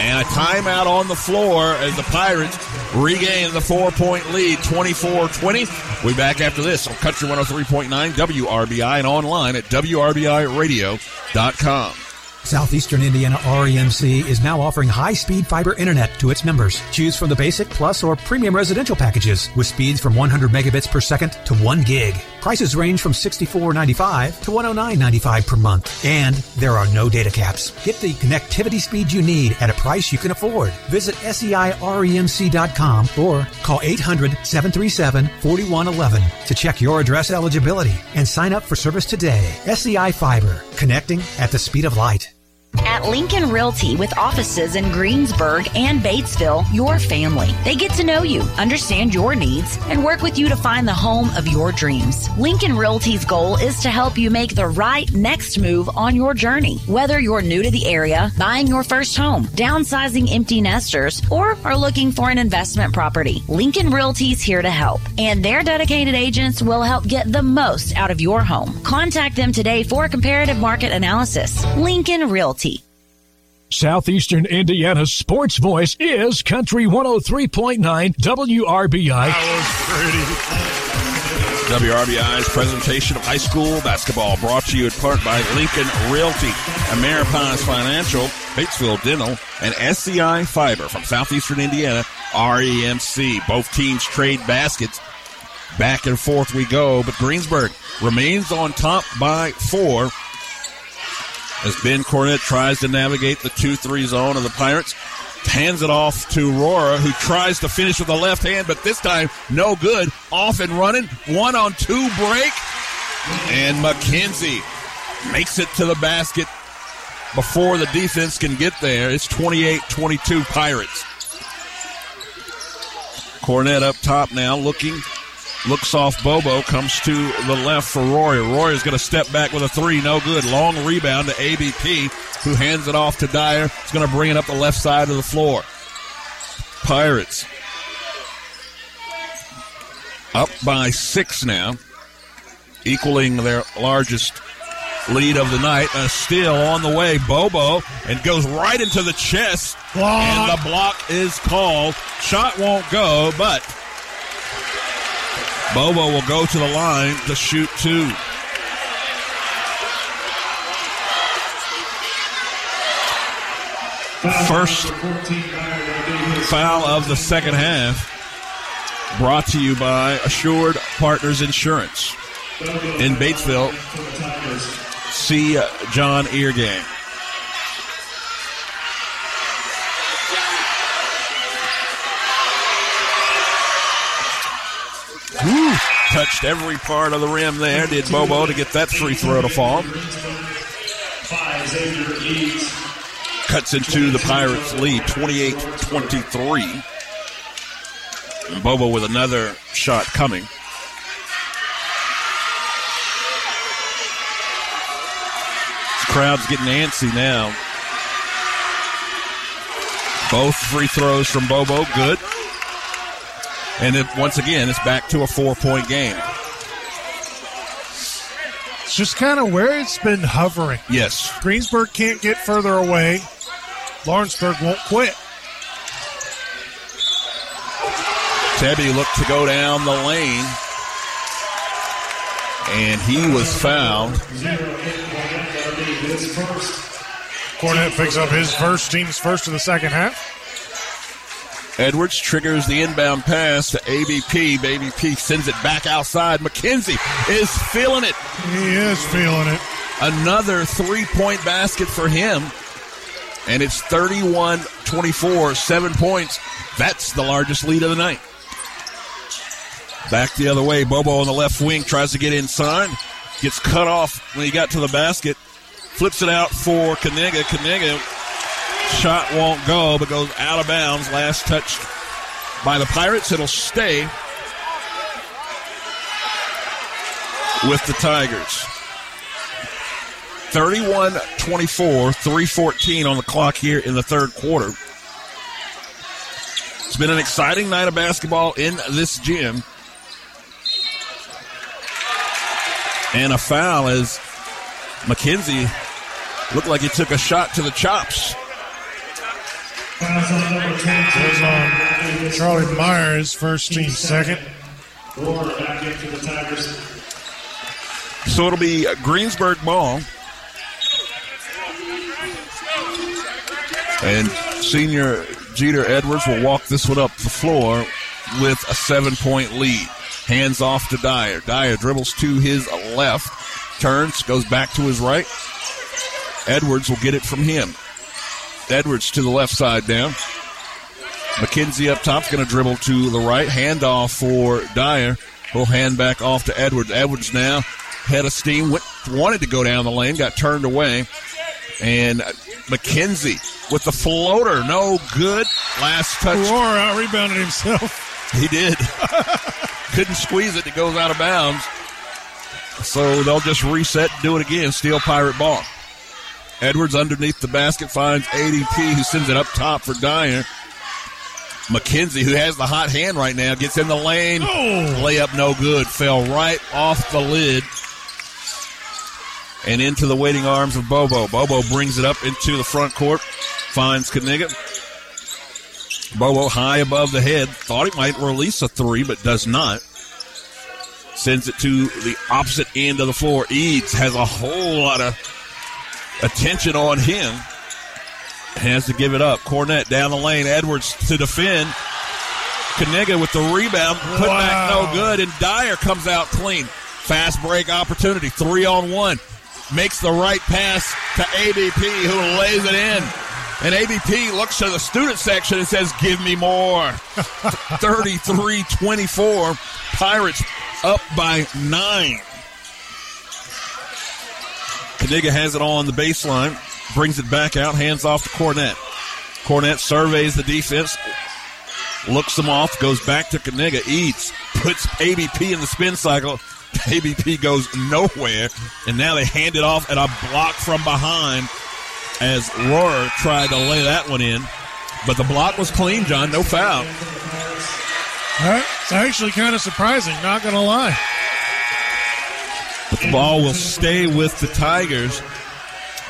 And a timeout on the floor as the Pirates regain the four point lead 24 20. We back after this on Country 103.9 WRBI and online at WRBIRadio.com. Southeastern Indiana REMC is now offering high-speed fiber internet to its members. Choose from the basic, plus, or premium residential packages with speeds from 100 megabits per second to 1 gig. Prices range from $64.95 to $109.95 per month. And there are no data caps. Get the connectivity speed you need at a price you can afford. Visit SEIREMC.com or call 800-737-4111 to check your address eligibility and sign up for service today. SEI Fiber, connecting at the speed of light. At Lincoln Realty, with offices in Greensburg and Batesville, your family. They get to know you, understand your needs, and work with you to find the home of your dreams. Lincoln Realty's goal is to help you make the right next move on your journey. Whether you're new to the area, buying your first home, downsizing empty nesters, or are looking for an investment property, Lincoln Realty's here to help. And their dedicated agents will help get the most out of your home. Contact them today for a comparative market analysis. Lincoln Realty. Southeastern Indiana's sports voice is Country 103.9 WRBI. WRBI's presentation of high school basketball brought to you in part by Lincoln Realty, Ameriprise Financial, Batesville Dental, and SEI Fiber from Southeastern Indiana, REMC. Both teams trade baskets. Back and forth we go, but Greensburg remains on top by four as Ben Cornett tries to navigate the 2-3 zone of the Pirates. Hands it off to Rora, who tries to finish with the left hand, but this time no good. Off and running. One on two break. And McKenzie makes it to the basket before the defense can get there. It's 28-22 Pirates. Cornett up top now looking looks off Bobo, comes to the left for Royer. is going to step back with a three, no good. Long rebound to ABP, who hands it off to Dyer. He's going to bring it up the left side of the floor. Pirates up by six now, equaling their largest lead of the night. Uh, a steal on the way, Bobo, and goes right into the chest. And the block is called. Shot won't go, but Bobo will go to the line to shoot two. First foul of the second half brought to you by Assured Partners Insurance in Batesville. See John Eargame. Woo. Touched every part of the rim there, did Bobo to get that free throw to fall. Cuts into the Pirates' lead, 28 23. Bobo with another shot coming. This crowd's getting antsy now. Both free throws from Bobo, good. And it, once again, it's back to a four point game. It's just kind of where it's been hovering. Yes. Greensburg can't get further away. Lawrenceburg won't quit. Tebby looked to go down the lane, and he was fouled. Cornett picks up his first, team's first of the second half. Edwards triggers the inbound pass to ABP. ABP sends it back outside. McKenzie is feeling it. He is feeling it. Another three point basket for him. And it's 31 24, seven points. That's the largest lead of the night. Back the other way. Bobo on the left wing tries to get inside. Gets cut off when he got to the basket. Flips it out for Kaniga. Kaniga shot won't go, but goes out of bounds. Last touch by the Pirates. It'll stay with the Tigers. 31 24, 314 on the clock here in the third quarter. It's been an exciting night of basketball in this gym. And a foul as McKenzie looked like he took a shot to the chops. Charlie Myers, first team second. So it'll be Greensburg ball. And senior Jeter Edwards will walk this one up the floor with a seven point lead. Hands off to Dyer. Dyer dribbles to his left, turns, goes back to his right. Edwards will get it from him. Edwards to the left side now. McKenzie up top's going to dribble to the right. Handoff for Dyer. He'll hand back off to Edwards. Edwards now head of steam. Went, wanted to go down the lane, got turned away. And McKenzie with the floater, no good. Last touch. Rohr out rebounded himself. He did. Couldn't squeeze it. It goes out of bounds. So they'll just reset and do it again. Steal Pirate ball. Edwards underneath the basket finds ABP who sends it up top for Dyer. McKenzie, who has the hot hand right now, gets in the lane. Oh. Layup no good. Fell right off the lid and into the waiting arms of Bobo. Bobo brings it up into the front court, finds Kaniga. Bobo high above the head. Thought he might release a three, but does not. Sends it to the opposite end of the floor. Eads has a whole lot of attention on him. Has to give it up. Cornett down the lane. Edwards to defend. Kaniga with the rebound. Put back no good. And Dyer comes out clean. Fast break opportunity. Three on one. Makes the right pass to ABP who lays it in. And ABP looks to the student section and says, Give me more. 33 24. Pirates up by nine. Kaniga has it all on the baseline, brings it back out, hands off to Cornett. Cornett surveys the defense, looks them off, goes back to Kaniga, eats, puts ABP in the spin cycle. ABP goes nowhere, and now they hand it off at a block from behind as Rohr tried to lay that one in. But the block was clean, John, no foul. That's actually kind of surprising, not going to lie. But the ball will stay with the Tigers.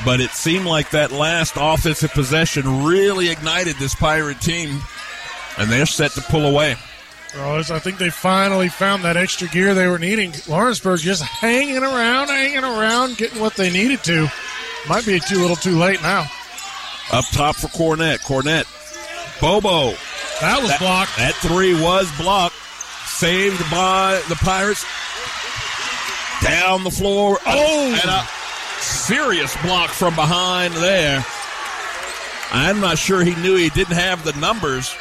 But it seemed like that last offensive possession really ignited this Pirate team, and they're set to pull away. Rose, I think they finally found that extra gear they were needing. Lawrenceburg just hanging around, hanging around, getting what they needed to. Might be too little too late now. Up top for Cornett. Cornett. Bobo. That was blocked. That three was blocked. Saved by the Pirates. Down the floor. Oh! And a serious block from behind there. I'm not sure he knew he didn't have the numbers.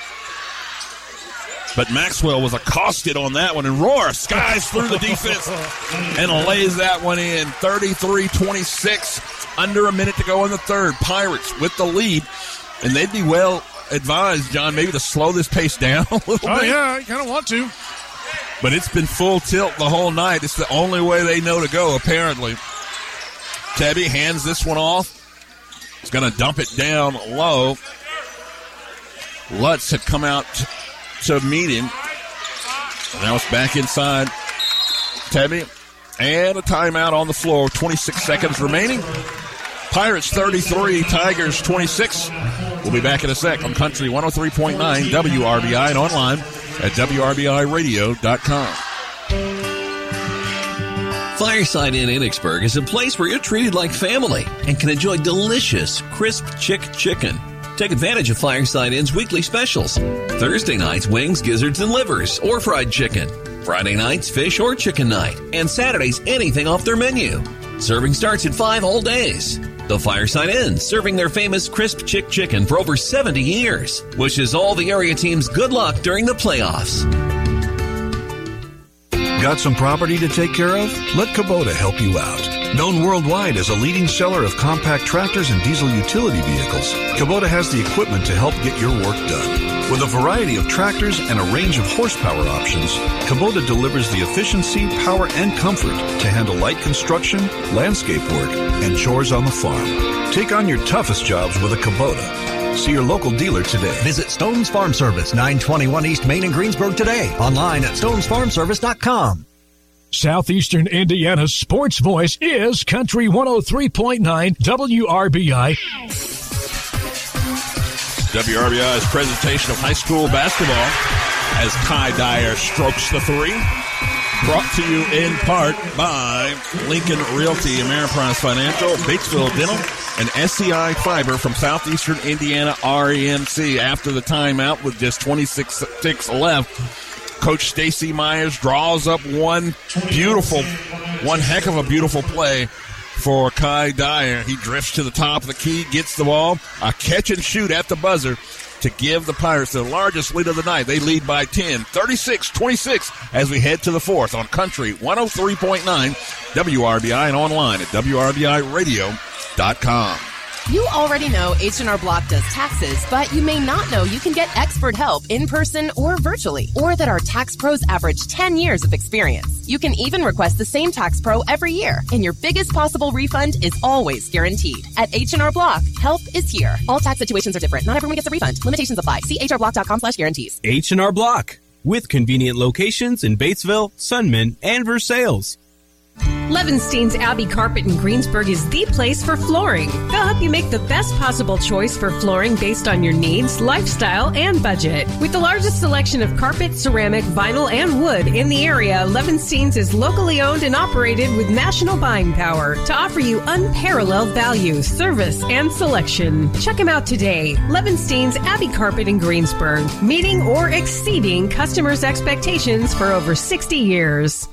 But Maxwell was accosted on that one, and Rohr skies through the defense and lays that one in. 33 26, under a minute to go in the third. Pirates with the lead, and they'd be well advised, John, maybe to slow this pace down a little Oh, bit. yeah, you kind of want to. But it's been full tilt the whole night. It's the only way they know to go, apparently. Tebby hands this one off. He's going to dump it down low. Lutz had come out to meet him. Now it's back inside. Tebby. And a timeout on the floor. 26 seconds remaining. Pirates 33, Tigers 26. We'll be back in a sec on Country 103.9 WRBI and online at WRBIRadio.com. Fireside Inn Enochsburg is a place where you're treated like family and can enjoy delicious, crisp chick chicken. Take advantage of Fireside Inn's weekly specials. Thursday nights, wings, gizzards, and livers, or fried chicken. Friday nights, fish or chicken night. And Saturdays, anything off their menu. Serving starts at 5 all days. The Fireside Inn, serving their famous crisp chick chicken for over 70 years. Wishes all the area teams good luck during the playoffs. Got some property to take care of? Let Kubota help you out. Known worldwide as a leading seller of compact tractors and diesel utility vehicles, Kubota has the equipment to help get your work done. With a variety of tractors and a range of horsepower options, Kubota delivers the efficiency, power, and comfort to handle light construction, landscape work, and chores on the farm. Take on your toughest jobs with a Kubota. See your local dealer today. Visit Stone's Farm Service, 921 East Main in Greensburg today. Online at stonesfarmservice.com. Southeastern Indiana's sports voice is Country 103.9 WRBI. WRBI's presentation of high school basketball as Kai Dyer strokes the three. Brought to you in part by Lincoln Realty, Ameriprise Financial, Batesville Dental, and SEI Fiber from Southeastern Indiana REMC. After the timeout with just 26 ticks left, Coach Stacy Myers draws up one beautiful, one heck of a beautiful play for Kai Dyer. He drifts to the top of the key, gets the ball, a catch and shoot at the buzzer to give the Pirates the largest lead of the night. They lead by 10, 36-26 as we head to the fourth on Country 103.9 WRBI and online at WRBIRadio.com. You already know H&R Block does taxes, but you may not know you can get expert help in person or virtually, or that our tax pros average 10 years of experience. You can even request the same tax pro every year, and your biggest possible refund is always guaranteed. At H&R Block, help is here. All tax situations are different. Not everyone gets a refund. Limitations apply. See hrblock.com slash guarantees. H&R Block, with convenient locations in Batesville, Sunman, and Versailles. Levinstein's Abbey Carpet in Greensburg is the place for flooring. They'll help you make the best possible choice for flooring based on your needs, lifestyle, and budget. With the largest selection of carpet, ceramic, vinyl, and wood in the area, Levinstein's is locally owned and operated with national buying power to offer you unparalleled value, service, and selection. Check them out today. Levinstein's Abbey Carpet in Greensburg, meeting or exceeding customers' expectations for over 60 years.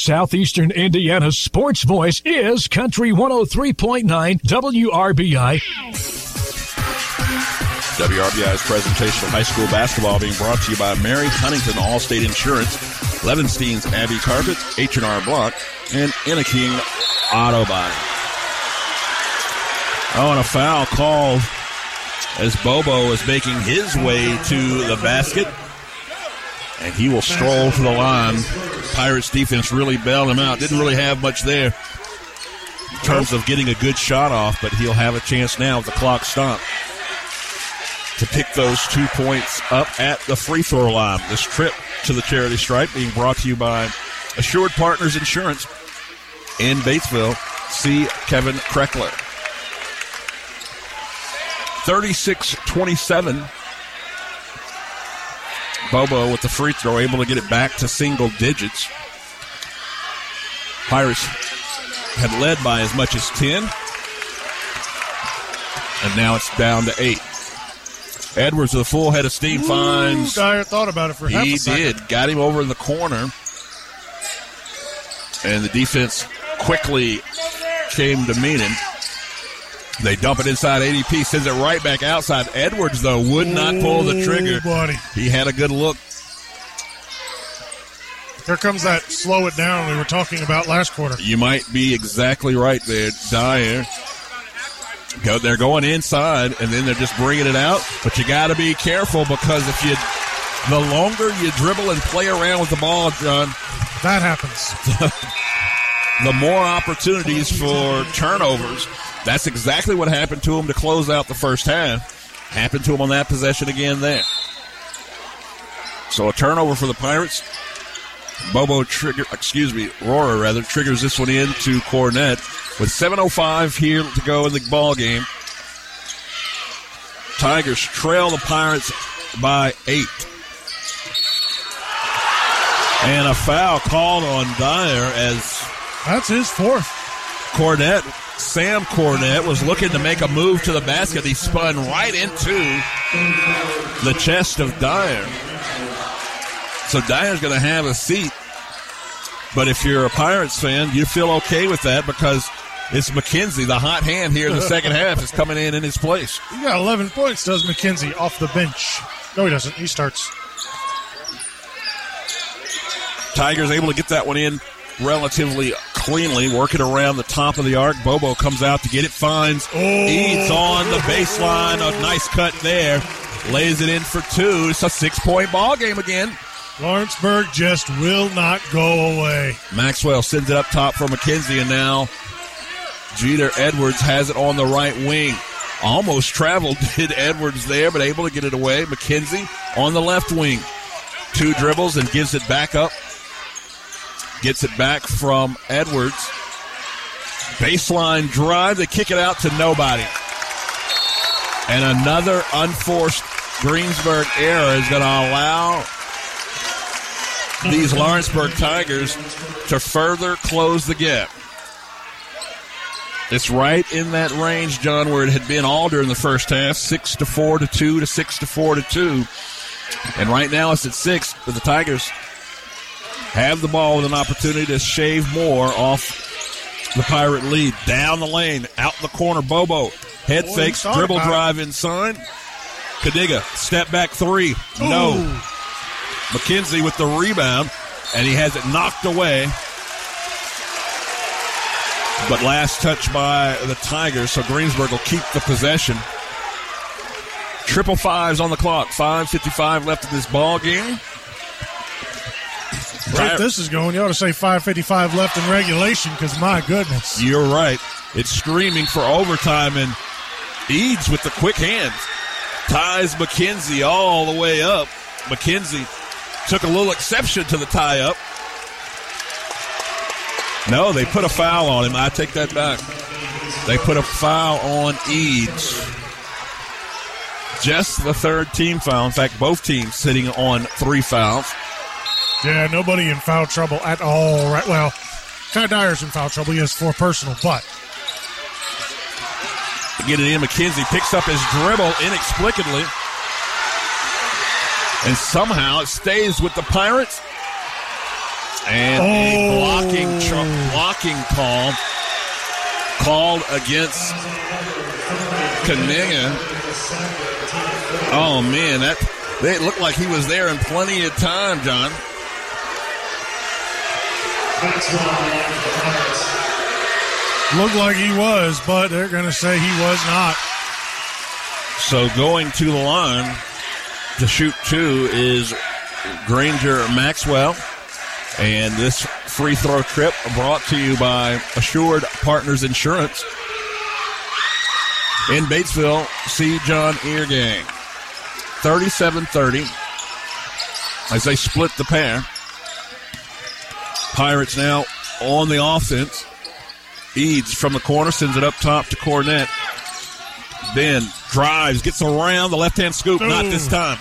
Southeastern Indiana's sports voice is Country 103.9 WRBI. WRBI's presentation of high school basketball being brought to you by Mary Huntington Allstate Insurance, Levinstein's Abbey Carpet, H&R Block, and Innaking Auto Body. Oh, and a foul called as Bobo is making his way to the basket. And he will stroll to the line. Pirates defense really bailed him out. Didn't really have much there in terms of getting a good shot off, but he'll have a chance now with the clock stopped to pick those two points up at the free throw line. This trip to the charity stripe being brought to you by Assured Partners Insurance in Batesville. See Kevin Kreckler. 36 27. Bobo with the free throw, able to get it back to single digits. Pirates had led by as much as 10. And now it's down to 8. Edwards with a full head of steam finds. Dyer thought about it for half He a second. did. Got him over in the corner. And the defense quickly came to meet him. They dump it inside ABP, sends it right back outside. Edwards, though, would not pull the trigger. Ooh, buddy. He had a good look. Here comes that slow it down we were talking about last quarter. You might be exactly right there, Dyer. Go, they're going inside, and then they're just bringing it out. But you got to be careful because if you, the longer you dribble and play around with the ball, John, that happens. the more opportunities for turnovers. That's exactly what happened to him to close out the first half. Happened to him on that possession again there. So a turnover for the Pirates. Bobo trigger, excuse me, Aurora rather triggers this one in to Cornett with 7:05 here to go in the ball game. Tigers trail the Pirates by eight. And a foul called on Dyer as That's his fourth. Cornett, Sam Cornett, was looking to make a move to the basket. He spun right into the chest of Dyer. So Dyer's going to have a seat. But if you're a Pirates fan, you feel okay with that because it's McKenzie, the hot hand here in the second half, is coming in in his place. He got 11 points, does McKenzie, off the bench. No, he doesn't. He starts. Tigers able to get that one in relatively cleanly, working around the top of the arc. Bobo comes out to get it, finds Eads oh. on the baseline. A nice cut there. Lays it in for two. It's a six point ball game again. Lawrenceburg just will not go away. Maxwell sends it up top for McKenzie, and now Jeter Edwards has it on the right wing. Almost traveled, did Edwards there, but able to get it away. McKenzie on the left wing. Two dribbles and gives it back up. Gets it back from Edwards. Baseline drive. They kick it out to nobody. And another unforced Greensburg error is going to allow these Lawrenceburg Tigers to further close the gap. It's right in that range, John, where it had been all during the first half, six to four to two to six to four to two, and right now it's at six. But the Tigers have the ball with an opportunity to shave more off the Pirate lead. Down the lane, out the corner, Bobo head Boy, fakes, dribble it. drive inside. Kaniga step back three, no. Ooh. McKenzie with the rebound, and he has it knocked away. But last touch by the Tigers, so Greensburg will keep the possession. Triple fives on the clock. 5.55 left in this ball game. Right, this is going. You ought to say 5:55 left in regulation because my goodness. You're right. It's screaming for overtime, and Eads with the quick hands ties McKenzie all the way up. McKenzie took a little exception to the tie up. No, they put a foul on him. I take that back. They put a foul on Eads. Just the third team foul. In fact, both teams sitting on three fouls. Yeah, nobody in foul trouble at all. Right. Well, Ty Dyer's in foul trouble. He has four personal, but Get it in. McKenzie picks up his dribble inexplicably. And somehow it stays with the Pirates. And a oh. blocking tr- blocking call called against Kaniga. Oh man, that it looked like he was there in plenty of time, John. Looked like he was, but they're going to say he was not. So going to the line to shoot two is Granger Maxwell. And this free throw trip brought to you by Assured Partners Insurance. In Batesville, see John Eargang. 37 30 as they split the pair. Pirates now on the offense. Eads from the corner sends it up top to Cornett. Ben drives, gets around the left hand scoop. Not this time.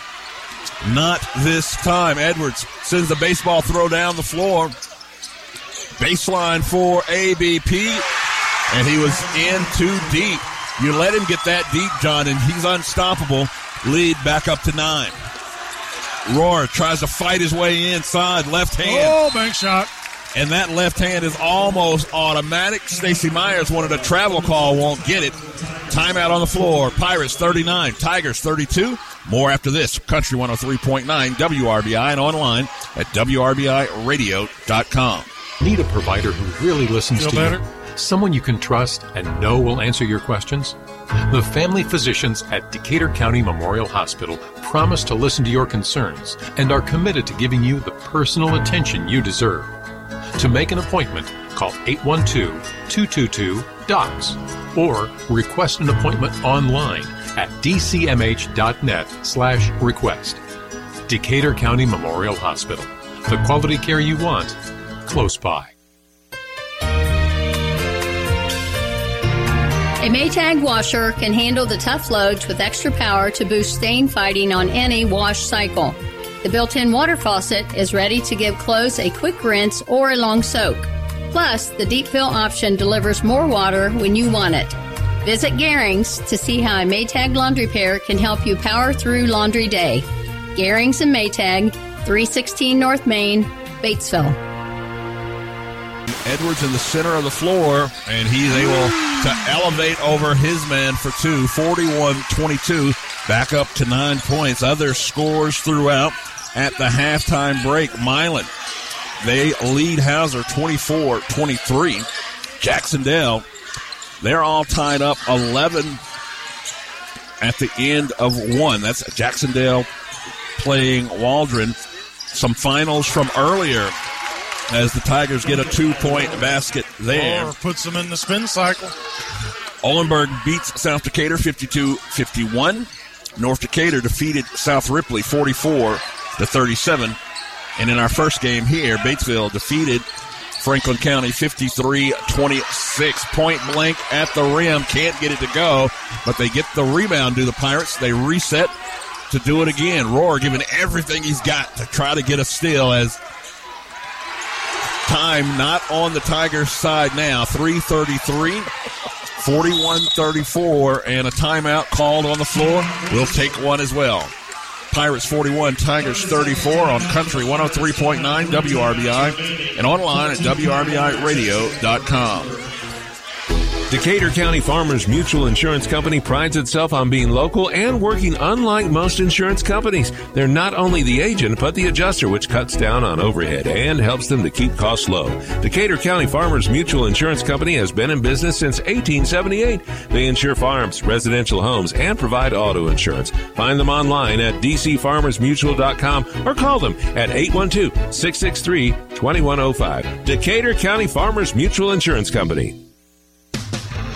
Not this time. Edwards sends the baseball throw down the floor. Baseline for ABP, and he was in too deep. You let him get that deep, John, and he's unstoppable. Lead back up to nine. Rohr tries to fight his way inside, left hand. Oh, bank shot. And that left hand is almost automatic. Stacy Myers wanted a travel call, won't get it. Timeout on the floor. Pirates 39, Tigers 32. More after this. Country 103.9 WRBI and online at WRBIRadio.com. Need a provider who really listens Feel to better? you? Someone you can trust and know will answer your questions? The family physicians at Decatur County Memorial Hospital promise to listen to your concerns and are committed to giving you the personal attention you deserve. To make an appointment, call 812-222-DOCS or request an appointment online at dcmh.net slash request. Decatur County Memorial Hospital. The quality care you want, close by. A Maytag washer can handle the tough loads with extra power to boost stain fighting on any wash cycle. The built in water faucet is ready to give clothes a quick rinse or a long soak. Plus, the deep fill option delivers more water when you want it. Visit Garings to see how a Maytag laundry pair can help you power through laundry day. Garings and Maytag, 316 North Main, Batesville. Edwards in the center of the floor, and he's able to elevate over his man for two, 41 22, back up to nine points. Other scores throughout at the halftime break. Milan, they lead Hauser 24 23. Jacksonville, they're all tied up 11 at the end of one. That's Jacksonville playing Waldron. Some finals from earlier as the Tigers get a two point basket there. Or puts them in the spin cycle. Oldenburg beats South Decatur 52 51. North Decatur defeated South Ripley 44 to 37. And in our first game here, Batesville defeated Franklin County 53 26. Point blank at the rim. Can't get it to go, but they get the rebound to the Pirates. They reset to do it again. Rohr giving everything he's got to try to get a steal as time not on the Tigers side now. 333. 41-34 and a timeout called on the floor. We'll take one as well. Pirates 41, Tigers 34 on Country 103.9 WRBI and online at WRBIRadio.com. Decatur County Farmers Mutual Insurance Company prides itself on being local and working unlike most insurance companies. They're not only the agent, but the adjuster, which cuts down on overhead and helps them to keep costs low. Decatur County Farmers Mutual Insurance Company has been in business since 1878. They insure farms, residential homes, and provide auto insurance. Find them online at dcfarmersmutual.com or call them at 812-663-2105. Decatur County Farmers Mutual Insurance Company.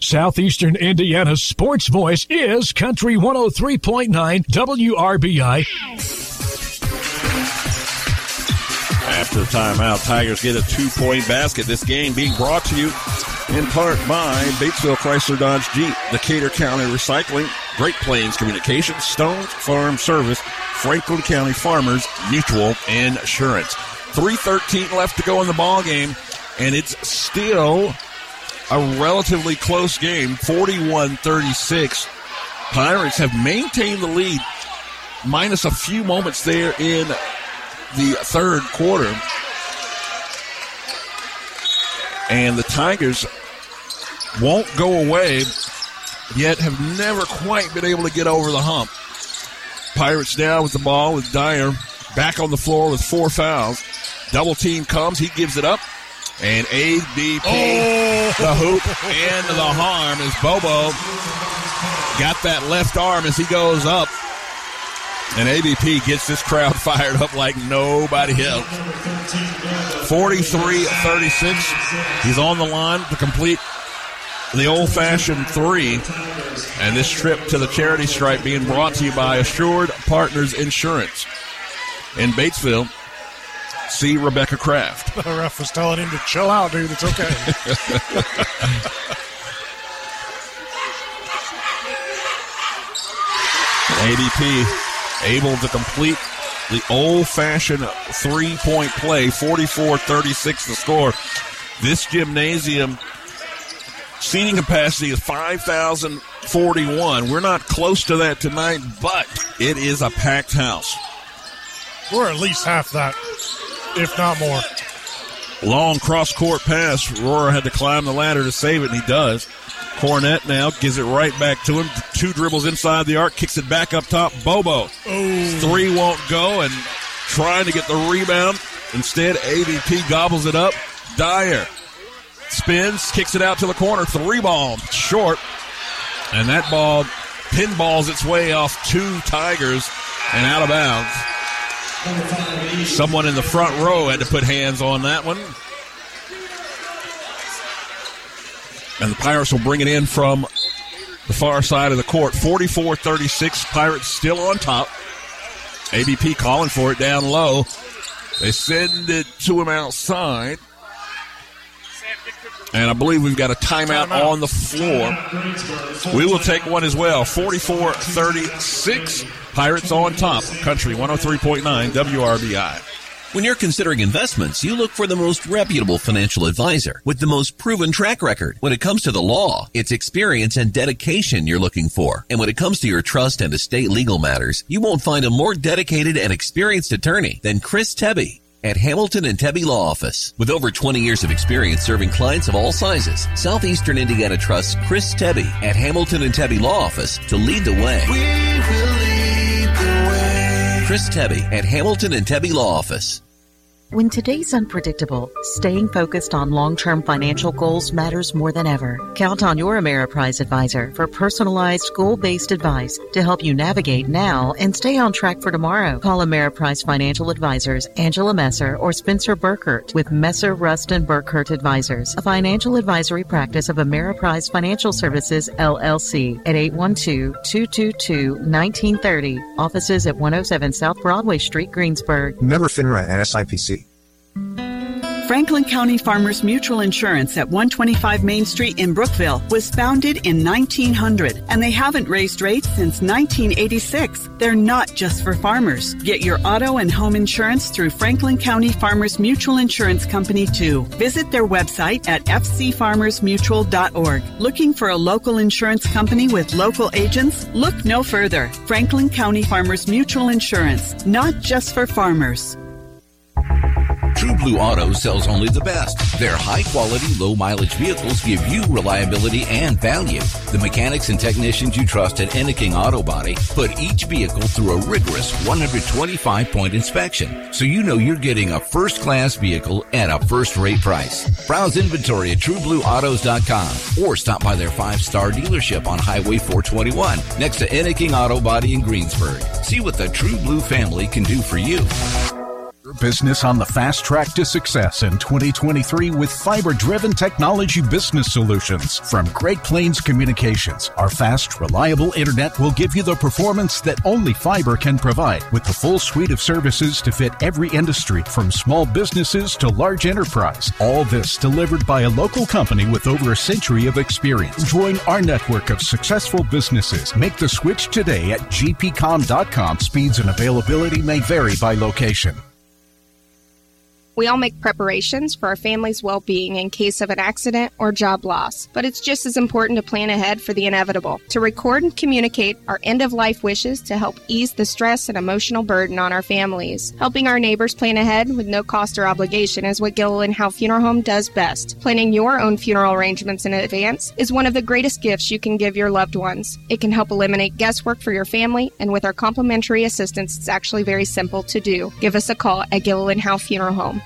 Southeastern Indiana's sports voice is Country 103.9 WRBI. After timeout, Tigers get a two point basket. This game being brought to you in part by Batesville Chrysler Dodge Jeep, Decatur County Recycling, Great Plains Communications, Stones Farm Service, Franklin County Farmers Mutual Insurance. 313 left to go in the ball game, and it's still a relatively close game, 41-36. Pirates have maintained the lead, minus a few moments there in the third quarter. And the Tigers won't go away, yet have never quite been able to get over the hump. Pirates down with the ball with Dyer back on the floor with four fouls. Double team comes, he gives it up. And ABP, oh. the hoop and the harm as Bobo got that left arm as he goes up. And ABP gets this crowd fired up like nobody else. 43 36. He's on the line to complete the old fashioned three. And this trip to the charity stripe being brought to you by Assured Partners Insurance in Batesville. See Rebecca Kraft. The ref was telling him to chill out, dude. It's okay. ABP able to complete the old fashioned three point play, 44 36 the score. This gymnasium seating capacity is 5,041. We're not close to that tonight, but it is a packed house. We're at least half that, if not more. Long cross court pass. Rohr had to climb the ladder to save it, and he does. Cornett now gives it right back to him. Two dribbles inside the arc, kicks it back up top. Bobo. Oh. Three won't go, and trying to get the rebound. Instead, ABP gobbles it up. Dyer spins, kicks it out to the corner. Three ball short. And that ball pinballs its way off two Tigers and out of bounds. Someone in the front row had to put hands on that one. And the Pirates will bring it in from the far side of the court. 44 36. Pirates still on top. ABP calling for it down low. They send it to him outside. And I believe we've got a timeout, timeout. on the floor. We will take one as well. 44 36. Pirates on top. Country 103.9 WRBI. When you're considering investments, you look for the most reputable financial advisor with the most proven track record. When it comes to the law, it's experience and dedication you're looking for. And when it comes to your trust and estate legal matters, you won't find a more dedicated and experienced attorney than Chris Tebby at Hamilton and Tebby Law Office. With over 20 years of experience serving clients of all sizes, Southeastern Indiana trusts Chris Tebby at Hamilton and Tebby Law Office to lead the way. Chris Tebby at Hamilton and Tebby Law Office. When today's unpredictable, staying focused on long-term financial goals matters more than ever. Count on your Ameriprise advisor for personalized, goal-based advice to help you navigate now and stay on track for tomorrow. Call Ameriprise Financial Advisors Angela Messer or Spencer Burkert with Messer, Rust, and Burkert Advisors, a financial advisory practice of Ameriprise Financial Services, LLC at 812-222-1930. Offices at 107 South Broadway Street, Greensburg. Member FINRA and SIPC. Franklin County Farmers Mutual Insurance at 125 Main Street in Brookville was founded in 1900 and they haven't raised rates since 1986. They're not just for farmers. Get your auto and home insurance through Franklin County Farmers Mutual Insurance Company too. Visit their website at fcfarmersmutual.org. Looking for a local insurance company with local agents? Look no further. Franklin County Farmers Mutual Insurance, not just for farmers. True Blue Auto sells only the best. Their high quality, low mileage vehicles give you reliability and value. The mechanics and technicians you trust at Enneking Auto Body put each vehicle through a rigorous 125 point inspection, so you know you're getting a first class vehicle at a first rate price. Browse inventory at trueblueautos.com or stop by their five star dealership on Highway 421 next to Enneking Auto Body in Greensburg. See what the True Blue family can do for you business on the fast track to success in 2023 with fiber driven technology business solutions from Great Plains Communications. Our fast, reliable internet will give you the performance that only fiber can provide with the full suite of services to fit every industry from small businesses to large enterprise. All this delivered by a local company with over a century of experience. Join our network of successful businesses. Make the switch today at gpcom.com. Speeds and availability may vary by location. We all make preparations for our family's well being in case of an accident or job loss, but it's just as important to plan ahead for the inevitable, to record and communicate our end of life wishes to help ease the stress and emotional burden on our families. Helping our neighbors plan ahead with no cost or obligation is what Gilliland Howe Funeral Home does best. Planning your own funeral arrangements in advance is one of the greatest gifts you can give your loved ones. It can help eliminate guesswork for your family, and with our complimentary assistance, it's actually very simple to do. Give us a call at Gilliland Howe Funeral Home.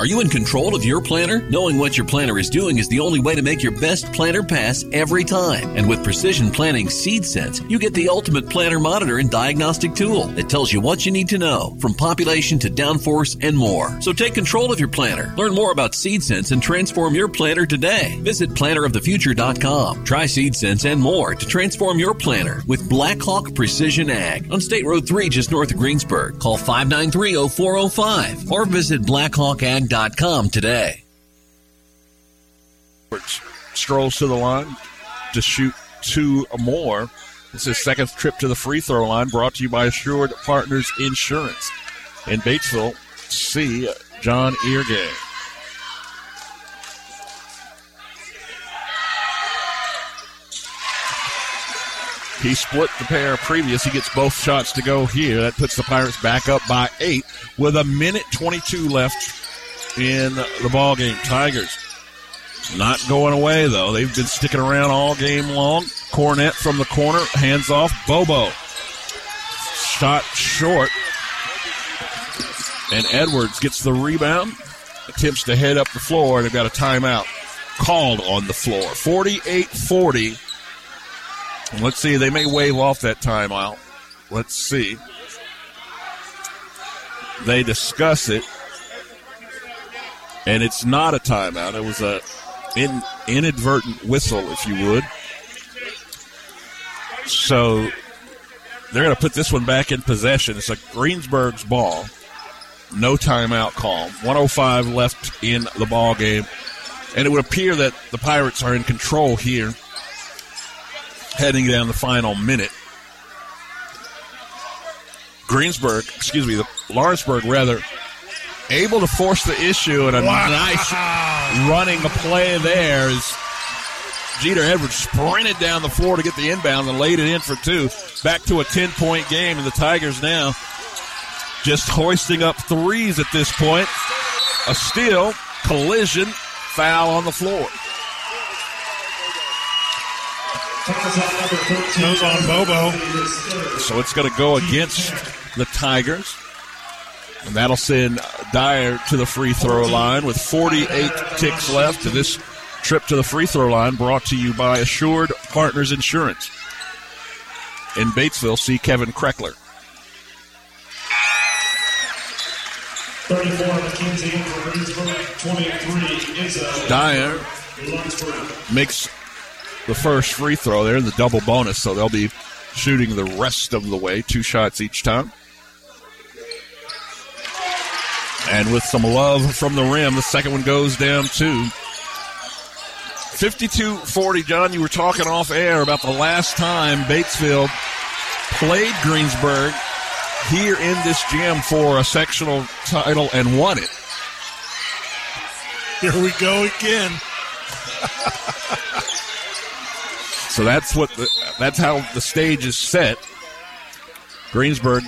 Are you in control of your planter? Knowing what your planter is doing is the only way to make your best planter pass every time. And with Precision Planting Seed Sense, you get the ultimate planter monitor and diagnostic tool that tells you what you need to know, from population to downforce and more. So take control of your planter. Learn more about Seed Sense and transform your planter today. Visit planterofthefuture.com. Try Seed Sense and more to transform your planter with Blackhawk Precision Ag on State Road 3 just north of Greensburg. Call 593-0405 or visit blackhawkag.com today. Strolls to the line to shoot two more. It's his second trip to the free throw line, brought to you by Assured Partners Insurance. In Batesville, see John Eargay. He split the pair previous. He gets both shots to go here. That puts the Pirates back up by eight with a minute 22 left in the ball game. Tigers not going away though. They've been sticking around all game long. Cornett from the corner, hands off. Bobo shot short, and Edwards gets the rebound. Attempts to head up the floor, and they've got a timeout called on the floor. 48-40. Let's see. They may wave off that timeout. Let's see. They discuss it, and it's not a timeout. It was a in, inadvertent whistle, if you would. So they're going to put this one back in possession. It's a Greensburg's ball. No timeout call. 105 left in the ball game. And it would appear that the Pirates are in control here, heading down the final minute. Greensburg, excuse me, the Lawrenceburg rather, able to force the issue and a Wow. nice running play there is Jeter Edwards sprinted down the floor to get the inbound and laid it in for two. Back to a 10 point game, and the Tigers now just hoisting up threes at this point. A steal, collision, foul on the floor. Goes on Bobo. So it's going to go against the Tigers. And that'll send Dyer to the free throw line with 48 ticks left. And this trip to the free throw line brought to you by Assured Partners Insurance. In Batesville, see Kevin Kreckler. 34 McKenzie for Greensburg. 23 Izzo. Dyer makes the first free throw there in the double bonus, so they'll be shooting the rest of the way, two shots each time. And with some love from the rim, the second one goes down too. 52 40. John, you were talking off air about the last time Batesville played Greensburg here in this gym for a sectional title and won it. Here we go again. So that's what the, that's how the stage is set. Greensburg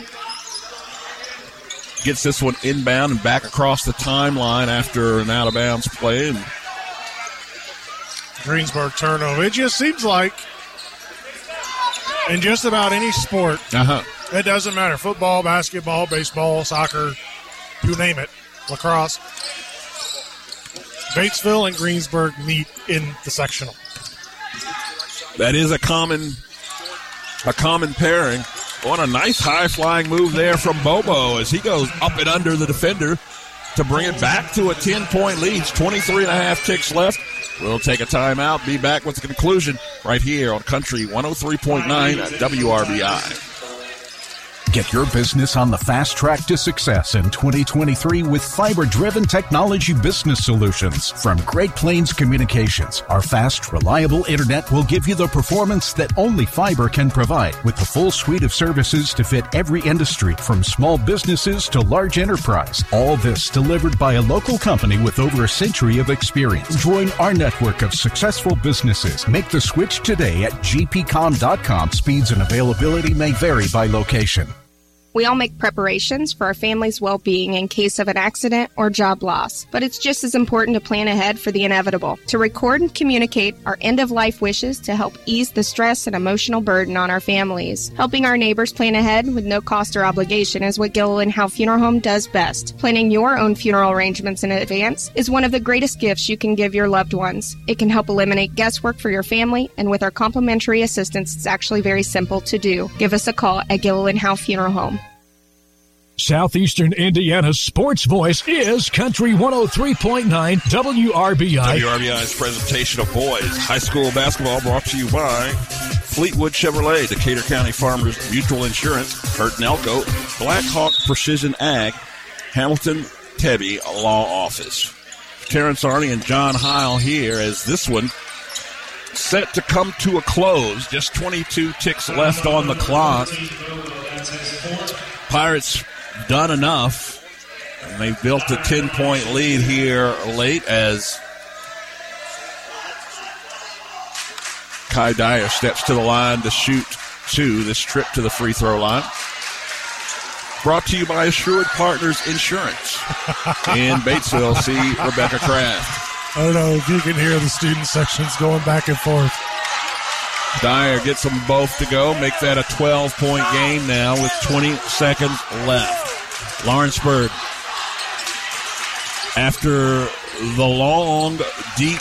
gets this one inbound and back across the timeline after an out of bounds play. And Greensburg turnover. It just seems like in just about any sport, uh-huh. it doesn't matter football, basketball, baseball, soccer, you name it, lacrosse. Batesville and Greensburg meet in the sectional. that is a common a common pairing. On a nice high flying move there from Bobo as he goes up and under the defender to bring it back to a 10 point lead. 23 and a half ticks left. We'll take a timeout, be back with the conclusion right here on Country 103.9 WRBI. Get your business on the fast track to success in 2023 with fiber driven technology business solutions from Great Plains Communications. Our fast, reliable internet will give you the performance that only fiber can provide with the full suite of services to fit every industry from small businesses to large enterprise. All this delivered by a local company with over a century of experience. Join our network of successful businesses. Make the switch today at gpcom.com. Speeds and availability may vary by location. We all make preparations for our family's well being in case of an accident or job loss, but it's just as important to plan ahead for the inevitable. To record and communicate our end of life wishes to help ease the stress and emotional burden on our families. Helping our neighbors plan ahead with no cost or obligation is what Gilliland Howe Funeral Home does best. Planning your own funeral arrangements in advance is one of the greatest gifts you can give your loved ones. It can help eliminate guesswork for your family, and with our complimentary assistance, it's actually very simple to do. Give us a call at Gilliland Howe Funeral Home. Southeastern Indiana's sports voice is Country 103.9 WRBI. WRBI's presentation of boys high school basketball brought to you by Fleetwood Chevrolet, Decatur County Farmers Mutual Insurance, Kurt Nelco, Black Hawk Precision Ag, Hamilton Tebby Law Office. Terrence Arney and John Heil here as this one set to come to a close. Just 22 ticks left on the clock. Pirates done enough. And they've built a 10 point lead here late as Kai Dyer steps to the line to shoot two this trip to the free throw line. Brought to you by Assured Partners Insurance. In Batesville, see Rebecca Kraft. I don't know if you can hear the student sections going back and forth. Dyer gets them both to go, make that a 12 point game now with 20 seconds left. Lawrenceburg, after the long, deep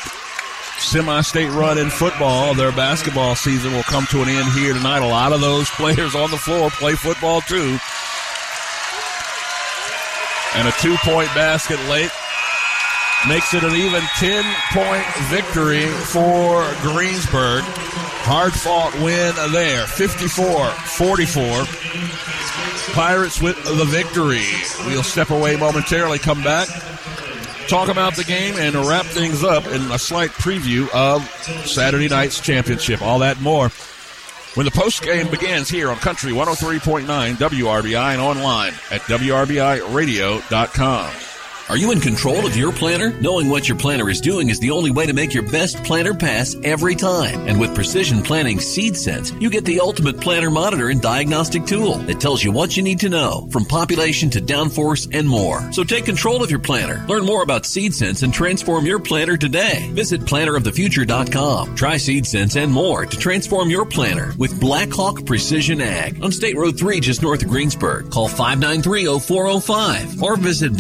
semi state run in football, their basketball season will come to an end here tonight. A lot of those players on the floor play football too. And a two point basket late makes it an even 10 point victory for Greensburg. Hard fought win there, 54 44. Pirates with the victory. We'll step away momentarily, come back, talk about the game, and wrap things up in a slight preview of Saturday night's championship. All that more when the post game begins here on Country 103.9 WRBI and online at WRBIRadio.com. Are you in control of your planter? Knowing what your planter is doing is the only way to make your best planter pass every time. And with Precision Planting Seed Sense, you get the ultimate planter monitor and diagnostic tool that tells you what you need to know, from population to downforce and more. So take control of your planter. Learn more about Seed Sense and transform your planter today. Visit planterofthefuture.com. Try Seed Sense and more to transform your planter with Blackhawk Precision Ag on State Road 3 just north of Greensburg. Call 593-0405 or visit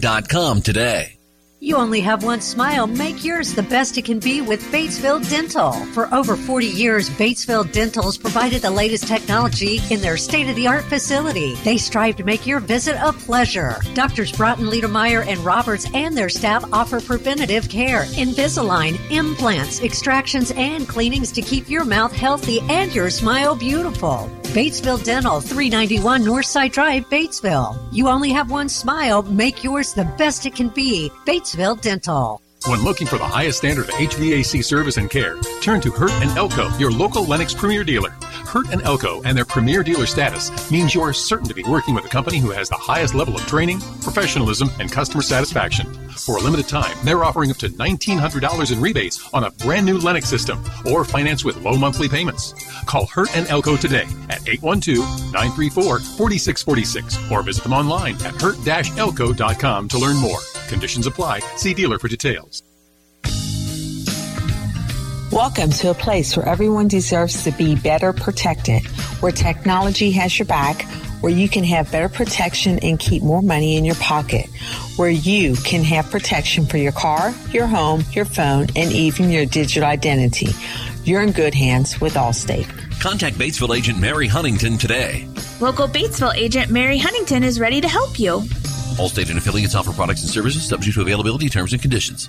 blackhawkag.com today. You only have one smile. Make yours the best it can be with Batesville Dental. For over 40 years, Batesville Dental's provided the latest technology in their state of the art facility. They strive to make your visit a pleasure. Doctors Broughton, Liedermeyer, and Roberts and their staff offer preventative care, Invisalign, implants, extractions, and cleanings to keep your mouth healthy and your smile beautiful. Batesville Dental, 391 Northside Drive, Batesville. You only have one smile. Make yours the best it can be. Batesville Dental. When looking for the highest standard of HVAC service and care, turn to Hurt and Elko, your local Lennox Premier dealer. Hurt and Elko and their Premier dealer status means you are certain to be working with a company who has the highest level of training, professionalism, and customer satisfaction. For a limited time, they're offering up to $1,900 in rebates on a brand new Lennox system or finance with low monthly payments. Call Hurt and Elko today at 812-934-4646 or visit them online at hurt-elko.com to learn more. Conditions apply. See dealer for details. Welcome to a place where everyone deserves to be better protected, where technology has your back, where you can have better protection and keep more money in your pocket, where you can have protection for your car, your home, your phone, and even your digital identity. You're in good hands with Allstate. Contact Batesville agent Mary Huntington today. Local Batesville agent Mary Huntington is ready to help you. Allstate and affiliates offer products and services subject to availability, terms, and conditions.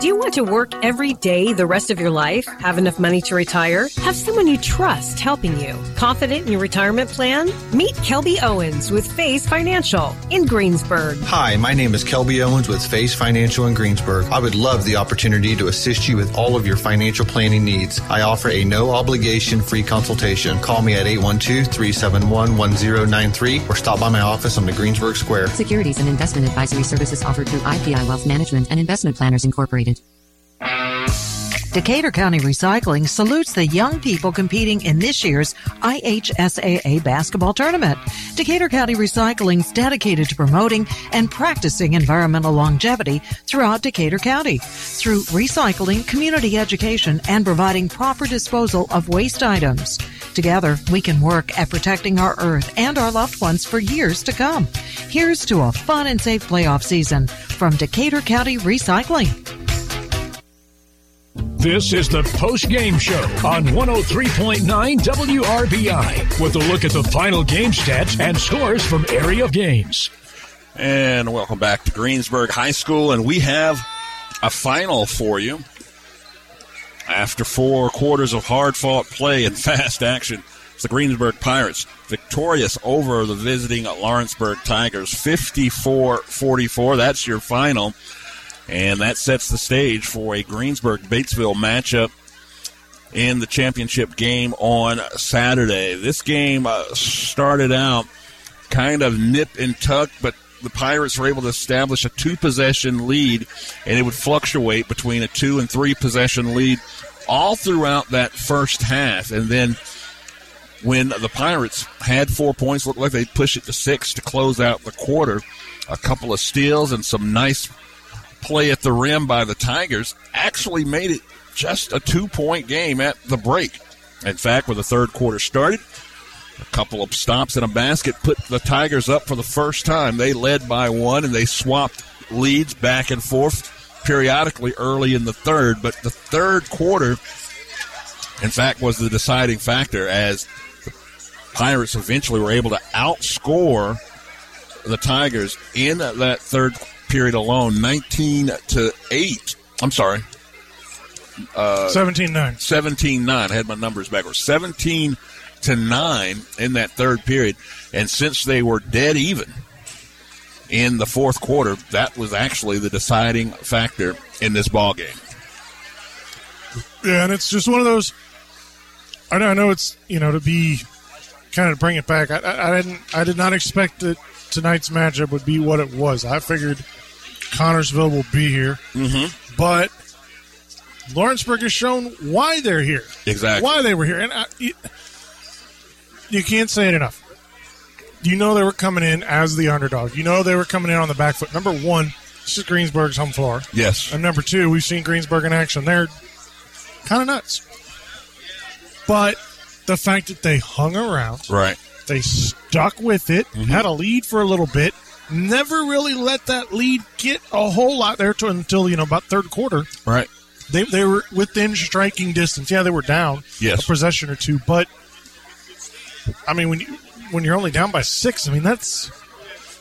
Do you want to work every day the rest of your life? Have enough money to retire? Have someone you trust helping you? Confident in your retirement plan? Meet Kelby Owens with Phase Financial in Greensburg. Hi, my name is Kelby Owens with Phase Financial in Greensburg. I would love the opportunity to assist you with all of your financial planning needs. I offer a no obligation free consultation. Call me at 812-371-1093 or stop by my office on the Greensburg Square. Securities and investment advisory services offered through IPI Wealth Management and Investment Planners Incorporated. Decatur County Recycling salutes the young people competing in this year's IHSAA basketball tournament. Decatur County Recycling is dedicated to promoting and practicing environmental longevity throughout Decatur County through recycling, community education, and providing proper disposal of waste items. Together, we can work at protecting our earth and our loved ones for years to come. Here's to a fun and safe playoff season from Decatur County Recycling. This is the post game show on 103.9 WRBI with a look at the final game stats and scores from area games. And welcome back to Greensburg High School. And we have a final for you. After four quarters of hard fought play and fast action, it's the Greensburg Pirates victorious over the visiting Lawrenceburg Tigers 54 44. That's your final. And that sets the stage for a Greensburg Batesville matchup in the championship game on Saturday. This game uh, started out kind of nip and tuck, but the Pirates were able to establish a two possession lead, and it would fluctuate between a two and three possession lead all throughout that first half. And then when the Pirates had four points, looked like they'd push it to six to close out the quarter. A couple of steals and some nice play at the rim by the Tigers actually made it just a two point game at the break. In fact, when the third quarter started, a couple of stops in a basket put the Tigers up for the first time. They led by one and they swapped leads back and forth periodically early in the third, but the third quarter, in fact, was the deciding factor as the Pirates eventually were able to outscore the Tigers in that third period alone, 19 to 8. I'm sorry. Uh, 17 9. 17 9. I had my numbers backwards. 17 to 9 in that third period. And since they were dead even in the fourth quarter, that was actually the deciding factor in this ball game. Yeah, and it's just one of those. I know, I know it's you know to be kind of bring it back. I, I, I didn't. I did not expect that tonight's matchup would be what it was. I figured Connersville will be here, mm-hmm. but Lawrenceburg has shown why they're here. Exactly why they were here, and I, you, you can't say it enough. You know they were coming in as the underdog. You know they were coming in on the back foot. Number one, this is Greensburg's home floor. Yes. And number two, we've seen Greensburg in action. They're kind of nuts. But the fact that they hung around, right? They stuck with it, mm-hmm. had a lead for a little bit, never really let that lead get a whole lot there to, until you know about third quarter. Right. They they were within striking distance. Yeah, they were down yes. a possession or two, but I mean when you when you're only down by six, I mean that's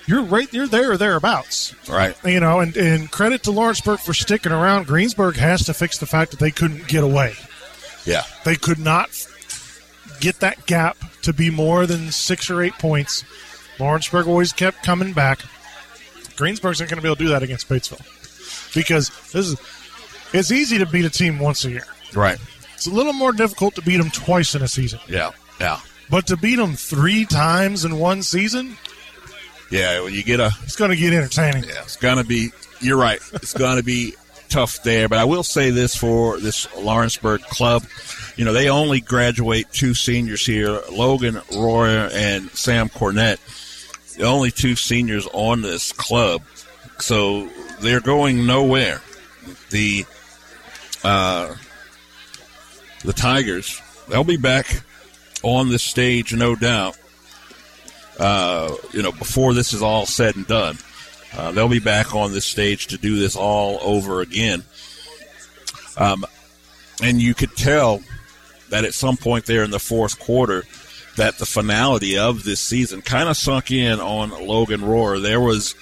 you're right you're there or thereabouts. Right. You know, and, and credit to Lawrenceburg for sticking around. Greensburg has to fix the fact that they couldn't get away. Yeah. They could not get that gap to be more than six or eight points. Lawrenceburg always kept coming back. Greensburg's not going to be able to do that against Batesville because this is it's easy to beat a team once a year. Right. It's a little more difficult to beat them twice in a season. Yeah. Yeah. But to beat them three times in one season, yeah, when you get a, it's going to get entertaining. Yeah, it's going to be. You're right. It's going to be tough there. But I will say this for this Lawrenceburg club, you know, they only graduate two seniors here: Logan Royer and Sam Cornett. The only two seniors on this club, so they're going nowhere. The uh, the Tigers, they'll be back on this stage, no doubt. Uh, you know, before this is all said and done, uh, they'll be back on this stage to do this all over again. Um, and you could tell that at some point there in the fourth quarter, that the finality of this season kind of sunk in on Logan Rohr. There was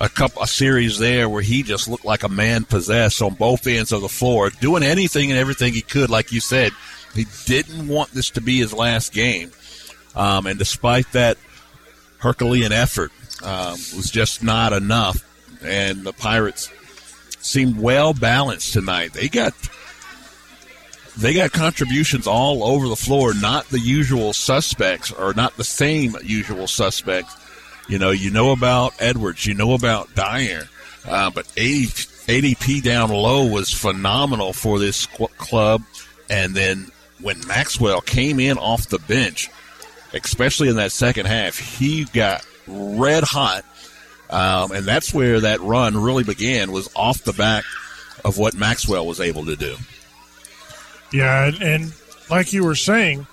a couple a series there where he just looked like a man possessed on both ends of the floor, doing anything and everything he could, like you said, he didn't want this to be his last game. Um, and despite that Herculean effort, um, was just not enough. And the Pirates seemed well balanced tonight. They got they got contributions all over the floor, not the usual suspects or not the same usual suspects. You know, you know about Edwards, you know about Dyer, uh, but ABP down low was phenomenal for this club. And then when Maxwell came in off the bench, especially in that second half, he got red hot. Um, and that's where that run really began was off the back of what Maxwell was able to do. Yeah, and, and like you were saying,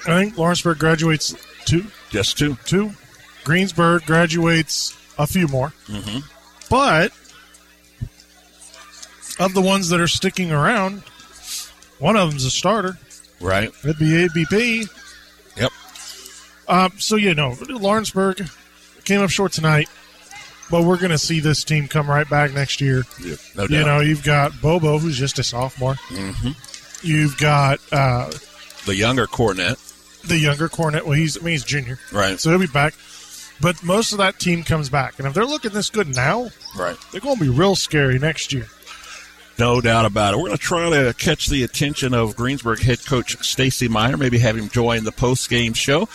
I think Lawrenceburg graduates two. Just two. Two. Greensburg graduates a few more. Mm-hmm. But of the ones that are sticking around, one of them's a starter. Right. It'd be ABP. Um, so, you know, Lawrenceburg came up short tonight, but we're going to see this team come right back next year. Yeah, no you know, you've got Bobo, who's just a sophomore. Mm-hmm. You've got uh, the younger Cornett. The younger Cornett. Well, he's I mean he's junior, right? So he'll be back. But most of that team comes back, and if they're looking this good now, right, they're going to be real scary next year. No doubt about it. We're going to try to catch the attention of Greensburg head coach Stacy Meyer, maybe have him join the post game show.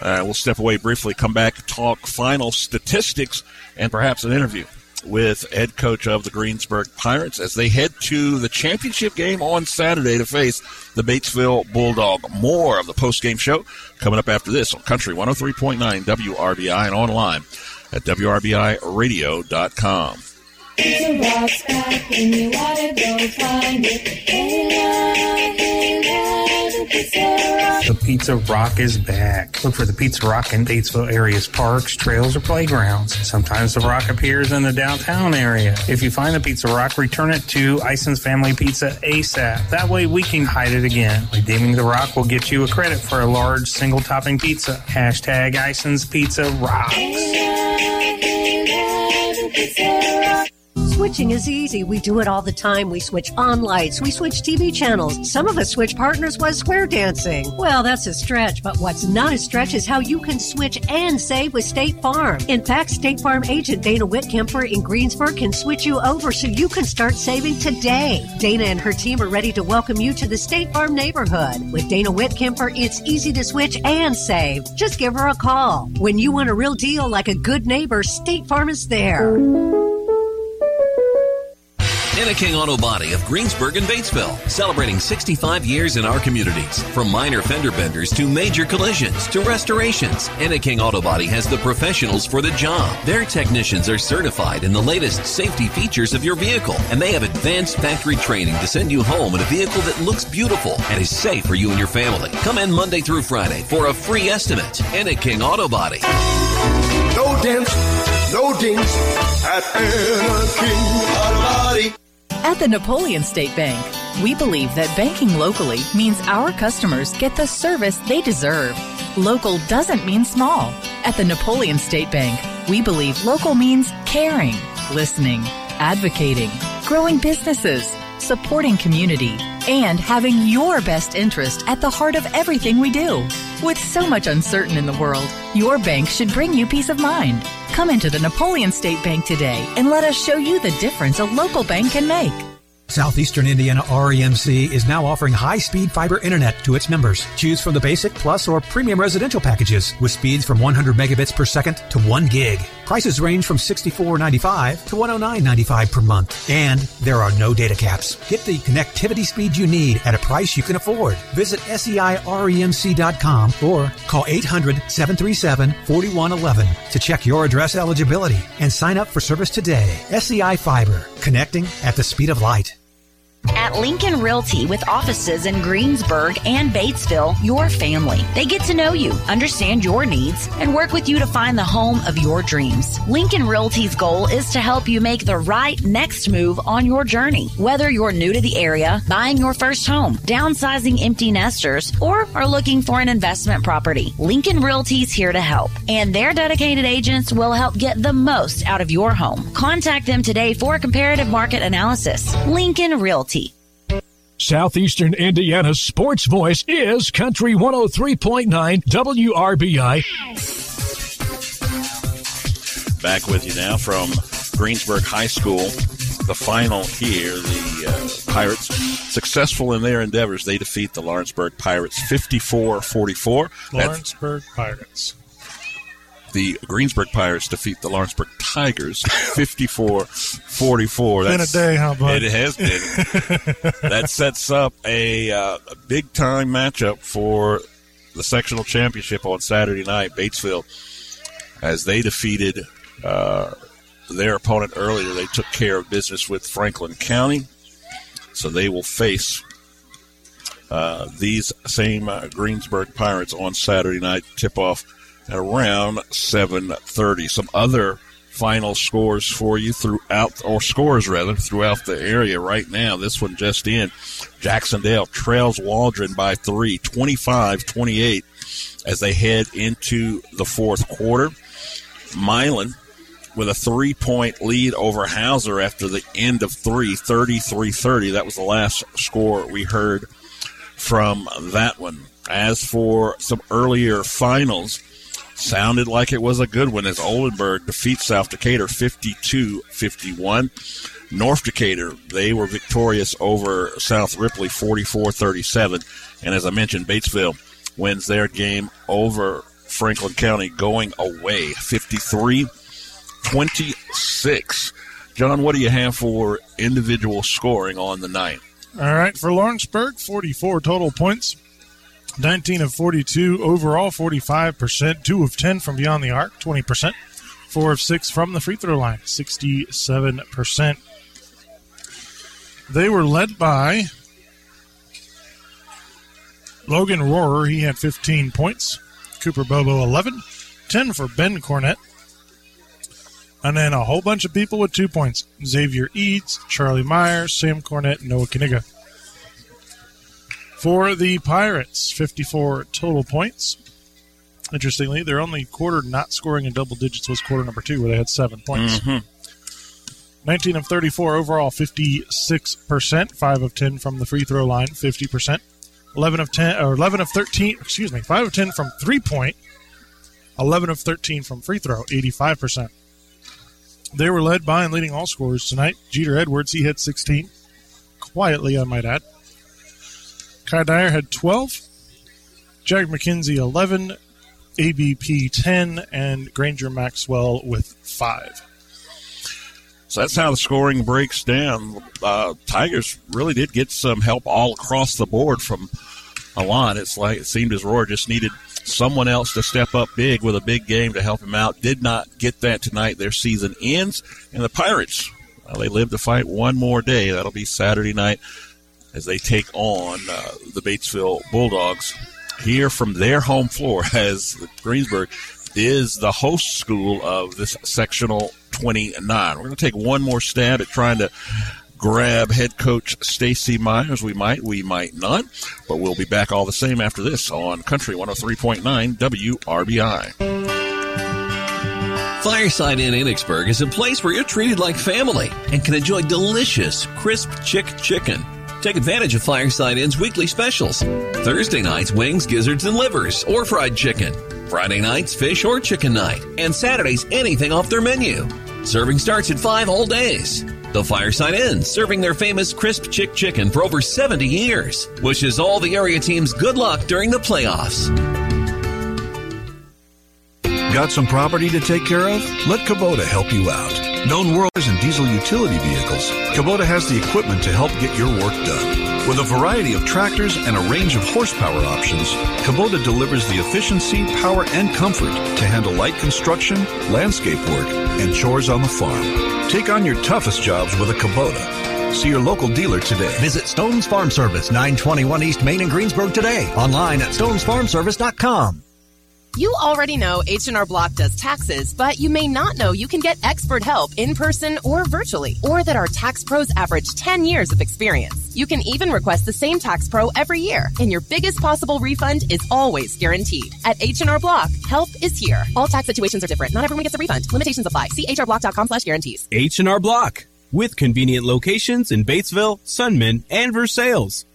Uh, we'll step away briefly, come back, talk final statistics, and perhaps an interview with head coach of the Greensburg Pirates as they head to the championship game on Saturday to face the Batesville Bulldog. More of the post-game show coming up after this on Country 103.9 WRBI and online at WRBIRadio.com. It's a rock and you wanna go find it. Hey, hey, the pizza rock. The Pizza Rock is back. Look for the Pizza Rock in Batesville area's parks, trails, or playgrounds. Sometimes the rock appears in the downtown area. If you find the Pizza Rock, return it to Ison's Family Pizza ASAP. That way we can hide it again. Redeeming the rock will get you a credit for a large single topping pizza. Hashtag Ison's Pizza Rocks. Switching is easy. We do it all the time. We switch on lights. We switch TV channels. Some of us switch partners while square dancing. Well, that's a stretch, but what's not a stretch is how you can switch and save with State Farm. In fact, State Farm agent Dana Whitkemper in Greensburg can switch you over so you can start saving today. Dana and her team are ready to welcome you to the State Farm neighborhood. With Dana Whitkemper, it's easy to switch and save. Just give her a call. When you want a real deal like a good neighbor, State Farm is there. King Auto Body of Greensburg and Batesville, celebrating 65 years in our communities. From minor fender benders to major collisions to restorations, King Auto Body has the professionals for the job. Their technicians are certified in the latest safety features of your vehicle, and they have advanced factory training to send you home in a vehicle that looks beautiful and is safe for you and your family. Come in Monday through Friday for a free estimate. King Auto Body. No dents, no dings at King Auto Body. At the Napoleon State Bank, we believe that banking locally means our customers get the service they deserve. Local doesn't mean small. At the Napoleon State Bank, we believe local means caring, listening, advocating, growing businesses, supporting community, and having your best interest at the heart of everything we do. With so much uncertain in the world, your bank should bring you peace of mind. Come into the Napoleon State Bank today and let us show you the difference a local bank can make. Southeastern Indiana REMC is now offering high-speed fiber internet to its members. Choose from the basic, plus, or premium residential packages with speeds from 100 megabits per second to 1 gig. Prices range from $64.95 to $109.95 per month. And there are no data caps. Get the connectivity speed you need at a price you can afford. Visit SEIREMC.com or call 800-737-4111 to check your address eligibility and sign up for service today. SEI Fiber, connecting at the speed of light. At Lincoln Realty, with offices in Greensburg and Batesville, your family. They get to know you, understand your needs, and work with you to find the home of your dreams. Lincoln Realty's goal is to help you make the right next move on your journey. Whether you're new to the area, buying your first home, downsizing empty nesters, or are looking for an investment property, Lincoln Realty's here to help. And their dedicated agents will help get the most out of your home. Contact them today for a comparative market analysis. Lincoln Realty. Southeastern Indiana's sports voice is Country 103.9 WRBI. Back with you now from Greensburg High School. The final here, the uh, Pirates successful in their endeavors. They defeat the Lawrenceburg Pirates 54 44. Lawrenceburg Pirates. The Greensburg Pirates defeat the Lawrenceburg Tigers 54 44. Been a day, huh, bud? It has been. that sets up a, uh, a big time matchup for the sectional championship on Saturday night. Batesville, as they defeated uh, their opponent earlier, they took care of business with Franklin County. So they will face uh, these same uh, Greensburg Pirates on Saturday night. Tip off around 7:30. Some other final scores for you throughout, or scores rather, throughout the area right now. This one just in. Jacksonville trails Waldron by three, 25-28 as they head into the fourth quarter. Milan with a three point lead over Hauser after the end of three, 33 30. That was the last score we heard from that one. As for some earlier finals, sounded like it was a good one as Oldenburg defeats South Decatur 52 51. North Decatur, they were victorious over South Ripley 44 37. And as I mentioned, Batesville wins their game over Franklin County going away 53 26. John, what do you have for individual scoring on the night? All right, for Lawrenceburg, 44 total points, 19 of 42 overall, 45%, 2 of 10 from beyond the arc, 20%, 4 of 6 from the free throw line, 67%. They were led by Logan Rohrer. He had 15 points, Cooper Bobo 11, 10 for Ben Cornett, and then a whole bunch of people with two points Xavier Eads, Charlie Myers, Sam Cornett, Noah Kaniga. For the Pirates, 54 total points. Interestingly, their only quarter not scoring in double digits was quarter number two, where they had seven points. Mm-hmm. 19 of 34 overall, 56%. 5 of 10 from the free throw line, 50%. 11 of 10, or 11 of 13, excuse me, 5 of 10 from three point, 11 of 13 from free throw, 85%. They were led by and leading all scorers tonight. Jeter Edwards, he hit 16. Quietly, I might add. Kai Dyer had 12. Jack McKenzie, 11. ABP, 10. And Granger Maxwell with 5. So that's how the scoring breaks down. Uh, Tigers really did get some help all across the board from Alon. It's like it seemed as Rohr just needed someone else to step up big with a big game to help him out. Did not get that tonight. Their season ends, and the Pirates well, they live to fight one more day. That'll be Saturday night as they take on uh, the Batesville Bulldogs here from their home floor as Greensburg is the host school of this sectional 29. We're going to take one more stab at trying to grab head coach Stacy Myers. We might, we might not, but we'll be back all the same after this on Country 103.9 WRBI. Fireside Inn Enochsburg is a place where you're treated like family and can enjoy delicious, crisp chick chicken. Take advantage of Fireside Inn's weekly specials. Thursday nights, wings, gizzards, and livers, or fried chicken. Friday nights, fish or chicken night. And Saturdays, anything off their menu. Serving starts at 5 all days. The Fireside Inn, serving their famous crisp chick chicken for over 70 years. Wishes all the area teams good luck during the playoffs. Got some property to take care of? Let Kubota help you out. Known worlders in diesel utility vehicles, Kubota has the equipment to help get your work done. With a variety of tractors and a range of horsepower options, Kubota delivers the efficiency, power, and comfort to handle light construction, landscape work, and chores on the farm. Take on your toughest jobs with a Kubota. See your local dealer today. Visit Stone's Farm Service, 921 East Main in Greensburg today. Online at stonesfarmservice.com. You already know H&R Block does taxes, but you may not know you can get expert help in person or virtually, or that our tax pros average 10 years of experience. You can even request the same tax pro every year, and your biggest possible refund is always guaranteed. At H&R Block, help is here. All tax situations are different. Not everyone gets a refund. Limitations apply. See hrblock.com slash guarantees. H&R Block, with convenient locations in Batesville, Sunman, and Versailles.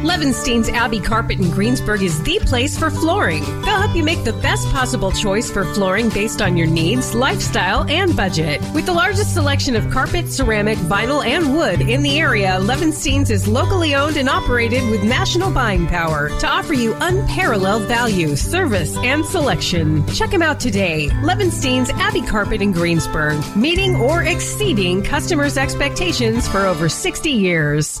Levenstein's Abbey Carpet in Greensburg is the place for flooring. They'll help you make the best possible choice for flooring based on your needs, lifestyle, and budget. With the largest selection of carpet, ceramic, vinyl, and wood in the area, Levenstein's is locally owned and operated with national buying power to offer you unparalleled value, service, and selection. Check them out today. Levenstein's Abbey Carpet in Greensburg, meeting or exceeding customers' expectations for over 60 years.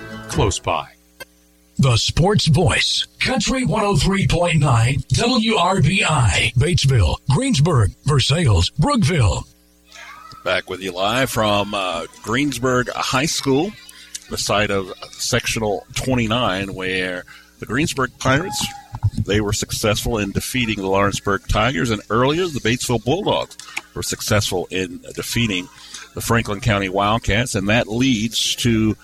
close by. The Sports Voice, Country 103.9, WRBI, Batesville, Greensburg, Versailles, Brookville. Back with you live from uh, Greensburg High School, the site of sectional 29, where the Greensburg Pirates they were successful in defeating the Lawrenceburg Tigers, and earlier the Batesville Bulldogs were successful in defeating the Franklin County Wildcats, and that leads to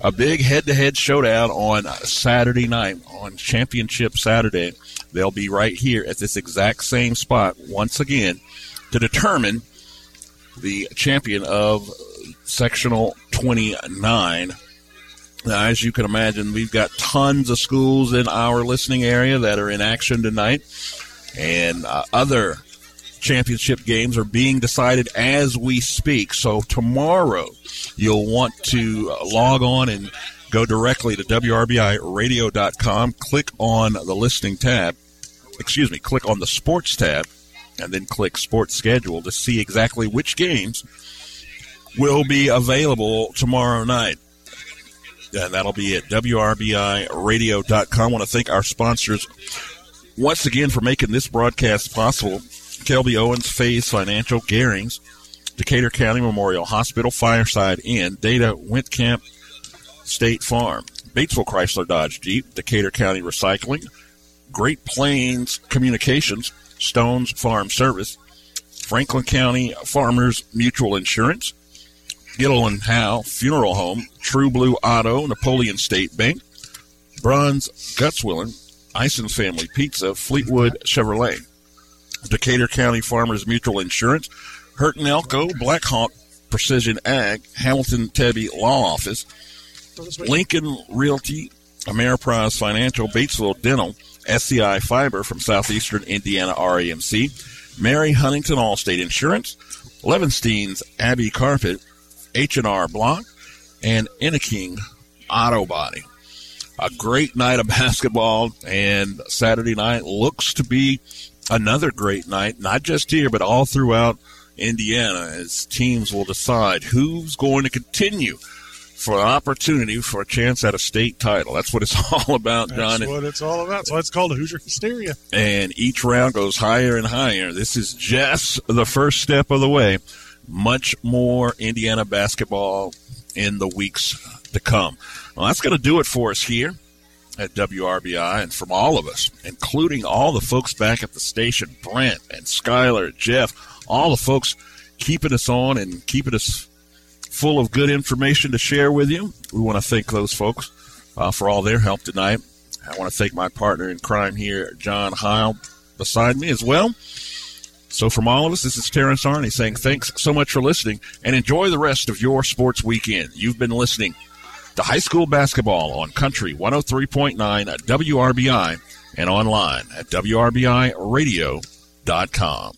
a big head-to-head showdown on Saturday night on Championship Saturday. They'll be right here at this exact same spot once again to determine the champion of sectional 29. Now, as you can imagine, we've got tons of schools in our listening area that are in action tonight, and uh, other championship games are being decided as we speak. So tomorrow, you'll want to uh, log on and go directly to WRBIRadio.com, click on the listing tab, excuse me, click on the sports tab, and then click sports schedule to see exactly which games will be available tomorrow night. And that'll be at WRBIRadio.com. I want to thank our sponsors once again for making this broadcast possible. Kelby Owens, Phase Financial, Garings, Decatur County Memorial Hospital, Fireside Inn, Data Wentcamp State Farm, Batesville Chrysler Dodge Jeep, Decatur County Recycling, Great Plains Communications, Stones Farm Service, Franklin County Farmers Mutual Insurance, Gilliland-Howe Funeral Home, True Blue Auto, Napoleon State Bank, Bronze Gutswillen, Ison Family Pizza, Fleetwood Chevrolet, Decatur County Farmers Mutual Insurance, Hurton Elko, Blackhawk Precision Ag, Hamilton Tebby Law Office, Lincoln Realty, Ameriprise Financial, Batesville Dental, SEI Fiber from Southeastern Indiana REMC, Mary Huntington Allstate Insurance, Levenstein's Abbey Carpet, H&R Block, and Enneking Auto Body. A great night of basketball, and Saturday night looks to be another great night, not just here, but all throughout Indiana, as teams will decide who's going to continue for an opportunity for a chance at a state title. That's what it's all about, John. That's what it's all about. Why it's called Hoosier Hysteria. and each round goes higher and higher. This is just the first step of the way. Much more Indiana basketball in the weeks to come. Well, that's going to do it for us here at WRBI and from all of us, including all the folks back at the station, Brent and Skylar, Jeff, all the folks keeping us on and keeping us full of good information to share with you. We want to thank those folks uh, for all their help tonight. I want to thank my partner in crime here, John Heil, beside me as well. So, from all of us, this is Terrence Arney saying thanks so much for listening and enjoy the rest of your sports weekend. You've been listening to high school basketball on Country 103.9 at WRBI and online at WRBIRadio.com.